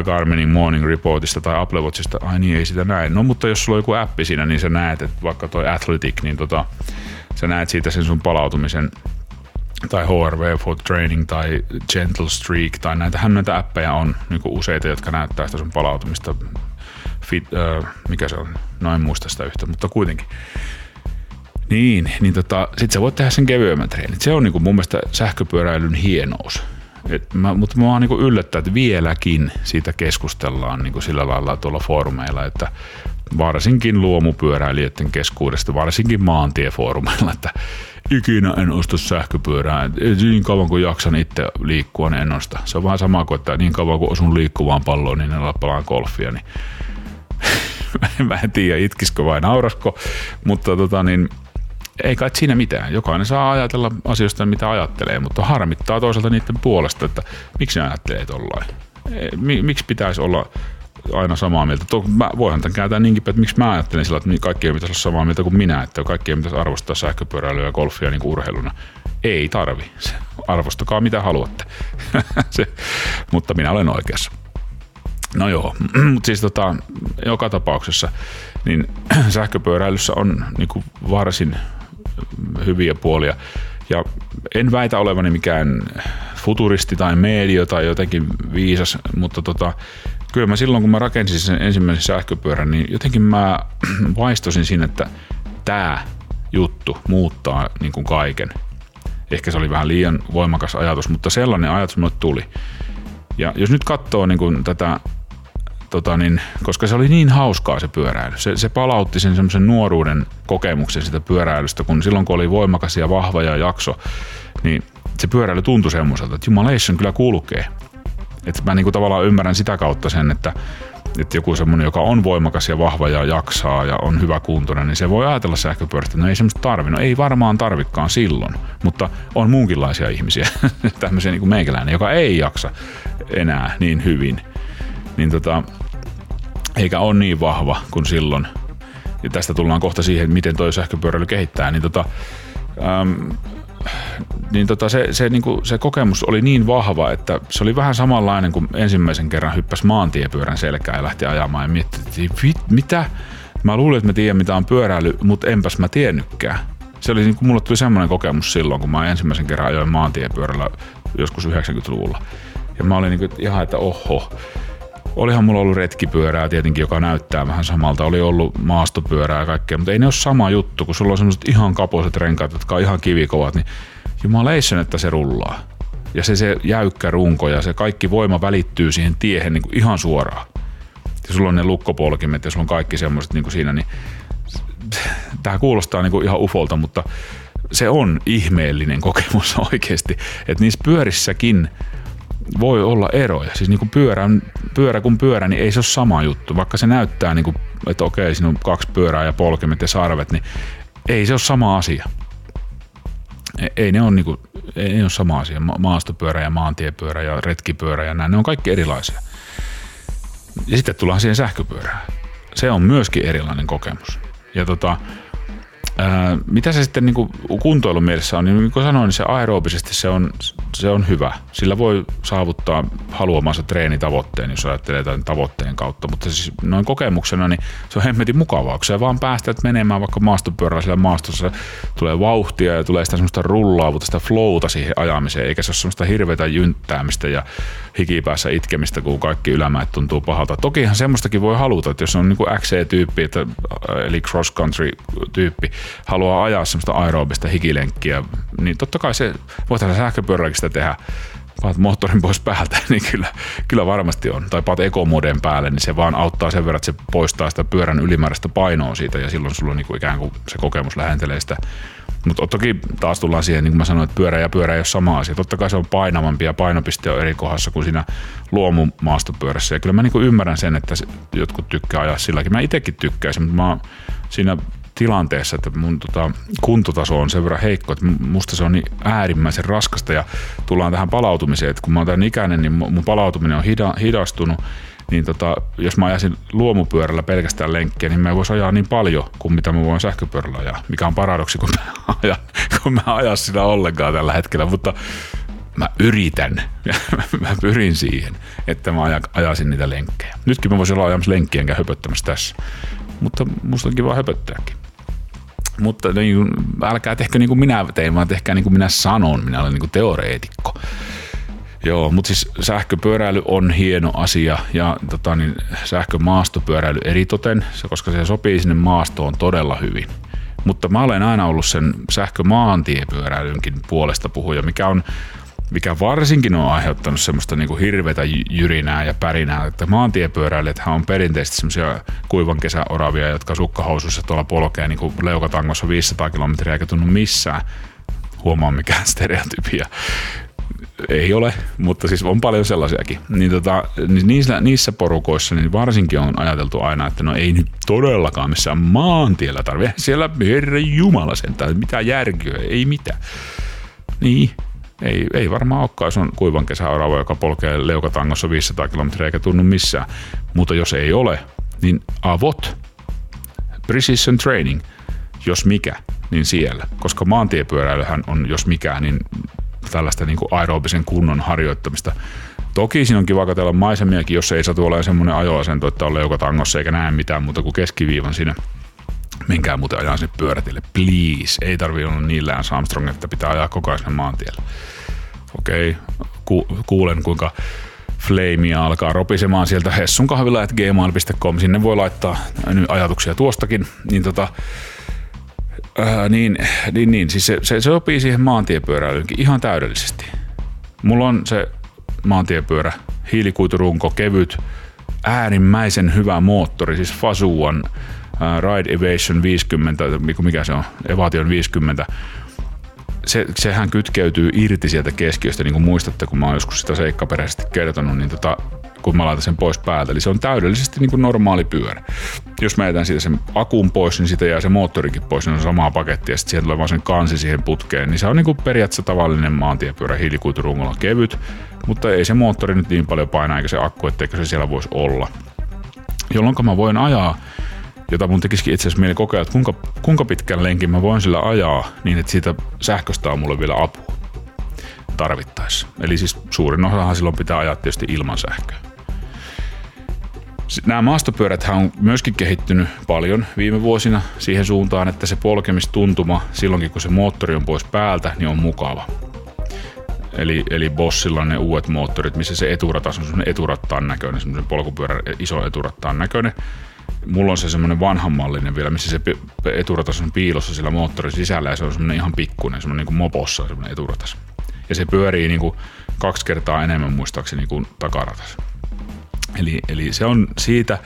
Garminin Morning Reportista tai Apple Watchista, ai niin ei sitä näe. No mutta jos sulla on joku appi siinä, niin sä näet, että vaikka toi Athletic, niin tota, sä näet siitä sen sun palautumisen tai HRV for Training tai Gentle Streak tai näitähän näitä appeja on niin useita, jotka näyttää sitä sun palautumista. Fit, äh, mikä se on? No en muista sitä yhtä, mutta kuitenkin. Niin, niin tota, sit sä voit tehdä sen kevyemmän treenin. Se on niin kuin mun mielestä sähköpyöräilyn hienous. Et mä, mutta mä niin yllättää, että vieläkin siitä keskustellaan niin kuin sillä lailla tuolla foorumeilla, että varsinkin luomupyöräilijöiden keskuudesta, varsinkin maantiefoorumeilla, että ikinä en osta sähköpyörää. Niin kauan kuin jaksan itse liikkua, niin en osta. Se on vähän sama kuin, että niin kauan kuin osun liikkuvaan palloon, niin en pelaan golfia. Niin mä en tiedä, itkiskö vai naurasko, mutta tota niin, ei kai siinä mitään. Jokainen saa ajatella asioista, mitä ajattelee, mutta harmittaa toisaalta niiden puolesta, että miksi ne ajattelee tollain. Miksi pitäisi olla aina samaa mieltä. Mä voihan tämän kääntää niinkin, että miksi mä ajattelen sillä, että kaikkien pitäisi olla samaa mieltä kuin minä, että kaikkien pitäisi arvostaa sähköpyöräilyä ja golfia niin kuin urheiluna. Ei tarvi. Arvostakaa mitä haluatte. Se, mutta minä olen oikeassa. No joo, mutta siis tota, joka tapauksessa niin sähköpyöräilyssä on niin kuin varsin hyviä puolia. Ja en väitä olevani mikään futuristi tai medio tai jotenkin viisas, mutta tota, kyllä mä silloin kun mä rakensin sen ensimmäisen sähköpyörän, niin jotenkin mä vaistosin siinä, että tämä juttu muuttaa niin kuin kaiken. Ehkä se oli vähän liian voimakas ajatus, mutta sellainen ajatus mulle tuli. Ja jos nyt katsoo niin kuin tätä tota niin, koska se oli niin hauskaa se pyöräily. Se, se palautti sen semmoisen nuoruuden kokemuksen sitä pyöräilystä, kun silloin kun oli voimakas ja vahva ja jakso, niin se pyöräily tuntui semmoiselta, että jumalation kyllä kulkee. Että mä niinku tavallaan ymmärrän sitä kautta sen, että, että joku semmoinen, joka on voimakas ja vahva ja jaksaa ja on hyvä kuntoinen, niin se voi ajatella sähköpyörästä, no ei semmoista tarvi. No ei varmaan tarvikkaan silloin, mutta on muunkinlaisia ihmisiä, tämmöisiä niin kuin meikäläinen, joka ei jaksa enää niin hyvin niin tota, eikä ole niin vahva kuin silloin. Ja tästä tullaan kohta siihen, miten toi sähköpyöräily kehittää, niin tota, äm, niin tota se, se, niin kuin, se kokemus oli niin vahva, että se oli vähän samanlainen kuin ensimmäisen kerran hyppäsi maantiepyörän selkään ja lähti ajamaan ja mietti, mitä? Mä luulin, että mä tiedän mitä on pyöräily, mutta enpäs mä tiennytkään. Se oli niin kuin, mulle tuli semmoinen kokemus silloin, kun mä ensimmäisen kerran ajoin maantiepyörällä joskus 90-luvulla. Ja mä olin niin kuin, ihan, että oho, Olihan mulla ollut retkipyörää tietenkin, joka näyttää vähän samalta. Oli ollut maastopyörää ja kaikkea, mutta ei ne ole sama juttu, kun sulla on semmoiset ihan kapoiset renkaat, jotka on ihan kivikovat, niin jumaleisen, että se rullaa. Ja se, se jäykkä runko ja se kaikki voima välittyy siihen tiehen niin kuin ihan suoraan. Ja sulla on ne lukkopolkimet ja sulla on kaikki semmoiset niin kuin siinä, niin tämä kuulostaa niin kuin ihan ufolta, mutta se on ihmeellinen kokemus oikeasti, että niissä pyörissäkin voi olla eroja. Siis niin kuin pyörä, pyörä kuin pyörä, niin ei se ole sama juttu. Vaikka se näyttää, niin kuin, että okei, siinä on kaksi pyörää ja polkemet ja sarvet, niin ei se ole sama asia. Ei, ei ne ole, niin kuin, ei ne ole sama asia. Ma- Maastopyörä ja maantiepyörä ja retkipyörä ja näin, ne on kaikki erilaisia. Ja sitten tullaan siihen sähköpyörään. Se on myöskin erilainen kokemus. Ja tota, ää, mitä se sitten niin kuin kuntoilun mielessä on, niin kuin sanoin, niin se aerobisesti se on, se on hyvä. Sillä voi saavuttaa haluamansa treenitavoitteen, jos ajattelee tämän tavoitteen kautta. Mutta siis noin kokemuksena, niin se on hemmetin mukavaa, kun sä vaan päästät menemään vaikka maastopyörällä siellä maastossa, tulee vauhtia ja tulee sitä semmoista rullaavuutta, sitä flowta siihen ajamiseen, eikä se ole semmoista hirveätä jynttäämistä ja hikipäässä itkemistä, kun kaikki ylämäet tuntuu pahalta. Tokihan semmoistakin voi haluta, että jos on niin XC-tyyppi, että, eli cross country-tyyppi, haluaa ajaa semmoista aerobista hikilenkkiä, niin totta kai se, voidaan sähköpyörälläkin sitä tehdä, paat moottorin pois päältä, niin kyllä, kyllä varmasti on. Tai paat ekomoden päälle, niin se vaan auttaa sen verran, että se poistaa sitä pyörän ylimääräistä painoa siitä ja silloin sulla on niin kuin ikään kuin se kokemus lähentelee sitä. Mutta toki taas tullaan siihen, niin kuin mä sanoin, että pyörä ja pyörä ei ole sama asia. Totta kai se on painavampi ja painopiste on eri kohdassa kuin siinä luomumaastopyörässä. Ja kyllä mä niin ymmärrän sen, että jotkut tykkää ajaa silläkin. Mä itsekin tykkäisin, mutta mä oon siinä tilanteessa, että mun tota, kuntotaso on sen verran heikko, että musta se on niin äärimmäisen raskasta ja tullaan tähän palautumiseen, että kun mä oon tämän ikäinen, niin mun palautuminen on hida, hidastunut, niin tota, jos mä ajaisin luomupyörällä pelkästään lenkkiä, niin mä en voisi ajaa niin paljon kuin mitä mä voin sähköpyörällä ajaa, mikä on paradoksi, kun mä ajan, kun mä sitä ollenkaan tällä hetkellä, mutta mä yritän, mä pyrin siihen, että mä aja- ajaisin niitä lenkkejä. Nytkin mä voisin olla ajamassa lenkkiä enkä höpöttämässä tässä, mutta musta on kiva höpöttääkin. Mutta niin älkää tehkö niin kuin minä tein, vaan tehkää niin kuin minä sanon. Minä olen niin kuin teoreetikko. Joo, mutta siis sähköpyöräily on hieno asia ja tota, niin, sähkömaastopyöräily eritoten, koska se sopii sinne maastoon todella hyvin. Mutta mä olen aina ollut sen sähkömaantiepyöräilynkin puolesta puhuja, mikä on mikä varsinkin on aiheuttanut semmoista niinku hirveätä jy- jyrinää ja pärinää, että maantiepyöräilijäthän on perinteisesti semmoisia kuivan kesäoravia, jotka sukkahousuissa tuolla polkee niinku leukatangossa 500 kilometriä eikä tunnu missään. Huomaa mikään stereotypia ei ole, mutta siis on paljon sellaisiakin. Niin tota, niin niissä, niissä porukoissa niin varsinkin on ajateltu aina, että no ei nyt todellakaan missään maantiellä tarvitse. Siellä herra jumala sentään, mitä järkyä, ei mitään. Niin, ei, ei varmaan olekaan, jos on kuivan kesäorava, joka polkee leukatangossa 500 kilometriä eikä tunnu missään. Mutta jos ei ole, niin avot, precision training, jos mikä, niin siellä. Koska maantiepyöräilyhän on, jos mikä, niin tällaista niin kuin aerobisen kunnon harjoittamista. Toki siinä on kiva katsella maisemiakin, jos ei satu olemaan semmoinen ajoasento, että on leukatangossa eikä näe mitään muuta kuin keskiviivan siinä. Menkää muuten ajaa sinne pyörätille, please. Ei tarvi olla niin Lance Armstrong, että pitää ajaa koko ajan maantielle. Okei, ku, kuulen kuinka Flamea alkaa ropisemaan sieltä hessunkahvila.gmail.com. Sinne voi laittaa ajatuksia tuostakin. Niin tota, Ää, niin, niin, niin, siis se, se, se sopii siihen maantiepyöräilyynkin ihan täydellisesti. Mulla on se maantiepyörä, hiilikuiturunko, kevyt, äärimmäisen hyvä moottori, siis Fazuan ää, Ride Evasion 50, mikä- se on, Evasion 50. Se, sehän kytkeytyy irti sieltä keskiöstä, niin kuin muistatte, kun mä oon joskus sitä seikkaperäisesti kertonut, niin tota, kun mä laitan sen pois päältä. Eli se on täydellisesti niin kuin normaali pyörä. Jos mä jätän siitä sen akun pois, niin siitä jää se moottorikin pois, niin on samaa pakettia, ja sitten sieltä tulee vaan sen kansi siihen putkeen. Niin se on niin kuin periaatteessa tavallinen maantiepyörä hiilikuiturungolla kevyt, mutta ei se moottori nyt niin paljon paina, eikä se akku, etteikö se siellä voisi olla. Jolloin mä voin ajaa jota mun tekisikin itse asiassa mieli kokeilla, että kuinka, kuinka pitkän lenkin mä voin sillä ajaa niin, että siitä sähköstä on mulle vielä apua tarvittaessa. Eli siis suurin osahan silloin pitää ajaa tietysti ilman sähköä. Nämä maastopyörät on myöskin kehittynyt paljon viime vuosina siihen suuntaan, että se polkemistuntuma silloinkin kun se moottori on pois päältä, niin on mukava. Eli, eli Bossilla on ne uudet moottorit, missä se eturatas on semmoinen eturattaan näköinen, semmoinen polkupyörän iso eturattaan näköinen. Mulla on se semmoinen vanhanmallinen vielä, missä se eturatas on piilossa sillä moottorin sisällä ja se on semmoinen ihan pikkuinen, semmoinen niin kuin mopossa semmoinen eturatas. Ja se pyörii niin kuin kaksi kertaa enemmän muistaakseni kuin takaratas. Eli, eli se on siitä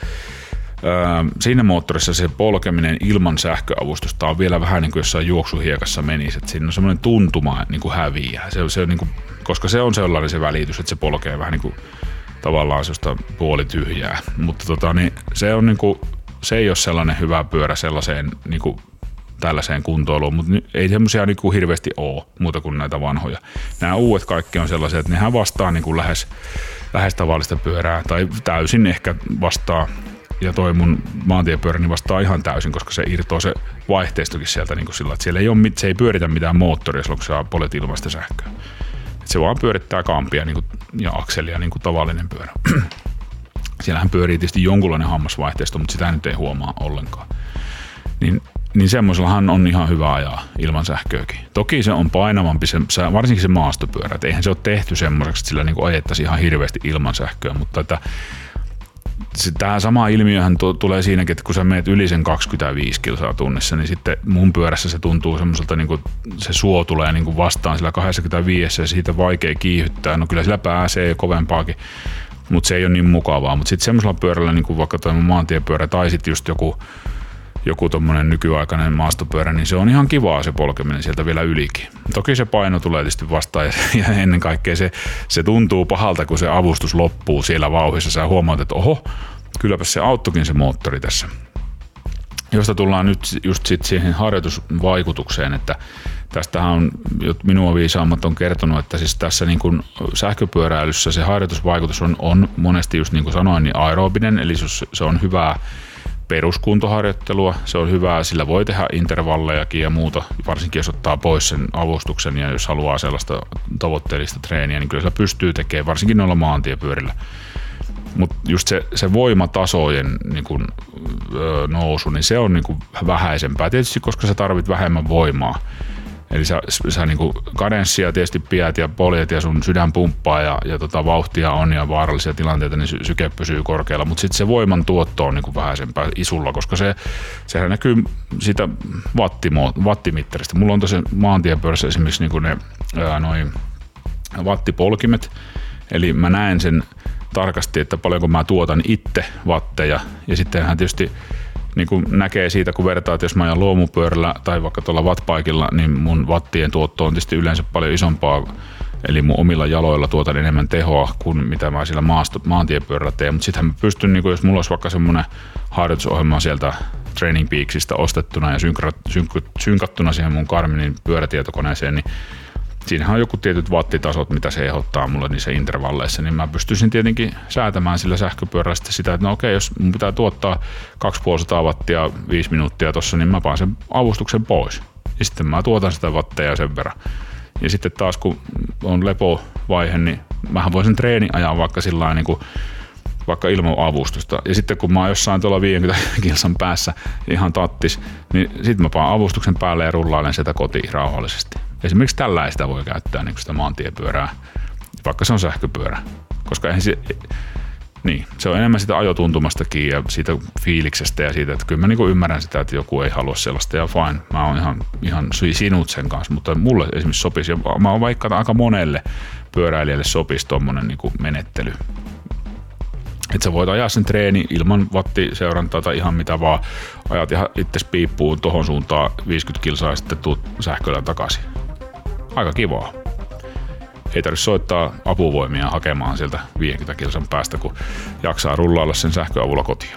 siinä moottorissa se polkeminen ilman sähköavustusta on vielä vähän niin kuin jossain juoksuhiekassa menisi, että siinä on semmoinen tuntuma niin kuin häviää, se, se niin kuin, koska se on sellainen se välitys, että se polkee vähän niin kuin tavallaan sellaista puolityhjää, mutta tota, niin se, on niin kuin, se ei ole sellainen hyvä pyörä sellaiseen niin kuin tällaiseen kuntoiluun, mutta ei semmoisia niin kuin hirveästi ole muuta kuin näitä vanhoja. Nämä uudet kaikki on sellaisia, että nehän vastaa niin kuin lähes, lähes tavallista pyörää tai täysin ehkä vastaa ja toi mun maantiepyöräni vastaa ihan täysin, koska se irtoo se vaihteistokin sieltä niin kuin sillä, että siellä ei ole, se ei pyöritä mitään moottoria silloin, kun saa polet ilmaista sähköä. Et se vaan pyörittää kampia niin kuin, ja akselia niin kuin tavallinen pyörä. Siellähän pyörii tietysti jonkunlainen hammasvaihteisto, mutta sitä nyt ei huomaa ollenkaan. Niin niin semmoisellahan on ihan hyvä ajaa ilman sähköäkin. Toki se on painavampi, se, varsinkin se maastopyörä, että eihän se ole tehty semmoiseksi, että sillä niin ajettaisiin ihan hirveästi ilman sähköä, mutta että tämä sama ilmiöhän t- tulee siinäkin, että kun sä meet yli sen 25 kilsaa tunnissa, niin sitten mun pyörässä se tuntuu semmoiselta, niin kuin se suo tulee niin kuin vastaan sillä 25 ja siitä vaikea kiihyttää. No kyllä sillä pääsee kovempaakin, mutta se ei ole niin mukavaa. Mutta sitten semmoisella pyörällä, niin kuin vaikka tuo maantiepyörä tai sitten just joku joku tuommoinen nykyaikainen maastopyörä, niin se on ihan kivaa se polkeminen sieltä vielä ylikin. Toki se paino tulee tietysti vastaan ja, ennen kaikkea se, se tuntuu pahalta, kun se avustus loppuu siellä vauhissa. Sä huomaat, että oho, kylläpä se auttokin se moottori tässä. Josta tullaan nyt just sit siihen harjoitusvaikutukseen, että tästähän on, minua viisaammat on kertonut, että siis tässä niin kuin sähköpyöräilyssä se harjoitusvaikutus on, on monesti just niin kuin sanoin, niin aerobinen, eli se on hyvää peruskuntoharjoittelua. Se on hyvää, sillä voi tehdä intervallejakin ja muuta, varsinkin jos ottaa pois sen avustuksen ja jos haluaa sellaista tavoitteellista treeniä, niin kyllä se pystyy tekemään, varsinkin noilla maantiepyörillä. Mutta just se, se voimatasojen niin kun, öö, nousu, niin se on niin kun vähäisempää. Tietysti koska sä tarvit vähemmän voimaa. Eli sä, sä niin kadenssia tietysti pidät ja poljet ja sun sydän pumppaa ja, ja tota, vauhtia on ja vaarallisia tilanteita, niin syke pysyy korkealla. Mutta sitten se voiman tuotto on niin vähäisempää isulla, koska se, sehän näkyy siitä wattimo, wattimittarista. Mulla on tosi maantiepöydässä esimerkiksi niin ne ää, noi wattipolkimet, eli mä näen sen tarkasti, että paljonko mä tuotan itse vatteja ja sittenhän tietysti niin kuin näkee siitä, kun vertaa, että jos mä ajan luomupyörällä tai vaikka tuolla wattpaikilla, niin mun wattien tuotto on tietysti yleensä paljon isompaa, eli mun omilla jaloilla tuotan enemmän tehoa kuin mitä mä sillä maasto, maantiepyörällä teen. Mutta sittenhän mä pystyn, niin kuin jos mulla olisi vaikka semmoinen harjoitusohjelma sieltä Training Peaksista ostettuna ja synkattuna siihen mun Garminin pyörätietokoneeseen, niin siinähän on joku tietyt wattitasot, mitä se ehdottaa mulle niissä intervalleissa, niin mä pystyisin tietenkin säätämään sillä sähköpyörällä sitä, että no okei, jos mun pitää tuottaa 250 wattia 5 minuuttia tossa, niin mä paan sen avustuksen pois. Ja sitten mä tuotan sitä watteja sen verran. Ja sitten taas kun on lepovaihe, niin mähän voisin treeni ajaa vaikka sillä niin kuin vaikka ilman avustusta. Ja sitten kun mä oon jossain tuolla 50 kilsan päässä ihan tattis, niin sitten mä paan avustuksen päälle ja rullailen sieltä kotiin rauhallisesti. Esimerkiksi tällaista voi käyttää niin sitä maantiepyörää, vaikka se on sähköpyörä. Koska eihän se, niin, se on enemmän sitä ajotuntumastakin ja siitä fiiliksestä ja siitä, että kyllä mä niin ymmärrän sitä, että joku ei halua sellaista ja fine, mä oon ihan, ihan sinut sen kanssa, mutta mulle esimerkiksi sopisi ja mä oon vaikka aika monelle pyöräilijälle sopisi tuommoinen niin menettely. Että sä voit ajaa sen treeni ilman wattiseurantaa tai ihan mitä vaan. Ajat ihan itse piippuun tohon suuntaan 50 kilsaa ja sitten tuut sähköllä takaisin aika kivaa. Ei tarvitse soittaa apuvoimia hakemaan sieltä 50 kilsan päästä, kun jaksaa rullailla sen sähköavulla kotiin.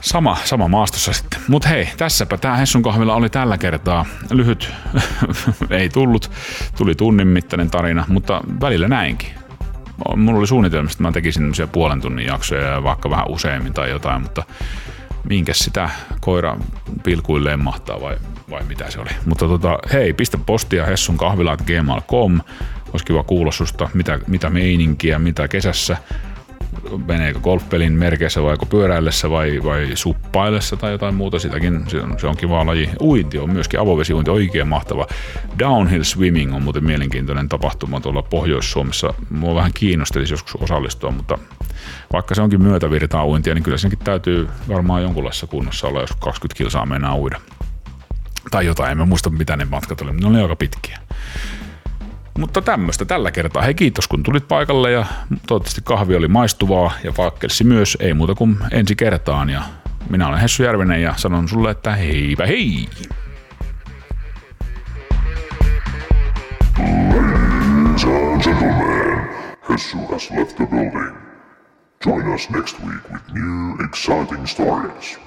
Sama, sama maastossa sitten. Mutta hei, tässäpä tämä Hessun kahvilla oli tällä kertaa. Lyhyt ei tullut, tuli tunnin mittainen tarina, mutta välillä näinkin. Mulla oli suunnitelmista, että mä tekisin tämmöisiä puolen tunnin jaksoja ja vaikka vähän useammin tai jotain, mutta minkä sitä koira pilkuilleen mahtaa vai, vai mitä se oli. Mutta tota, hei, pistä postia Hessun kahvilaat gmail.com. Olisi kiva kuulla susta, mitä, mitä meininkiä, mitä kesässä meneekö golfpelin merkeissä vai pyöräillessä vai, vai suppaillessa tai jotain muuta, sitäkin se on, se on kiva laji. Uinti on myöskin avovesiuinti, oikein mahtava. Downhill swimming on muuten mielenkiintoinen tapahtuma tuolla Pohjois-Suomessa. Mua vähän kiinnostelisi joskus osallistua, mutta vaikka se onkin myötävirtaa uintia, niin kyllä senkin täytyy varmaan jonkunlaisessa kunnossa olla, jos 20 kilsaa mennään uida. Tai jotain, en mä muista mitä ne matkat oli, ne oli aika pitkiä. Mutta tämmöistä tällä kertaa. Hei kiitos kun tulit paikalle ja toivottavasti kahvi oli maistuvaa ja vaakkelsi myös. Ei muuta kuin ensi kertaan ja minä olen Hessu Järvinen ja sanon sulle, että heipä hei! Ladies and gentlemen, Hessu has left the building. Join us next week with new exciting stories.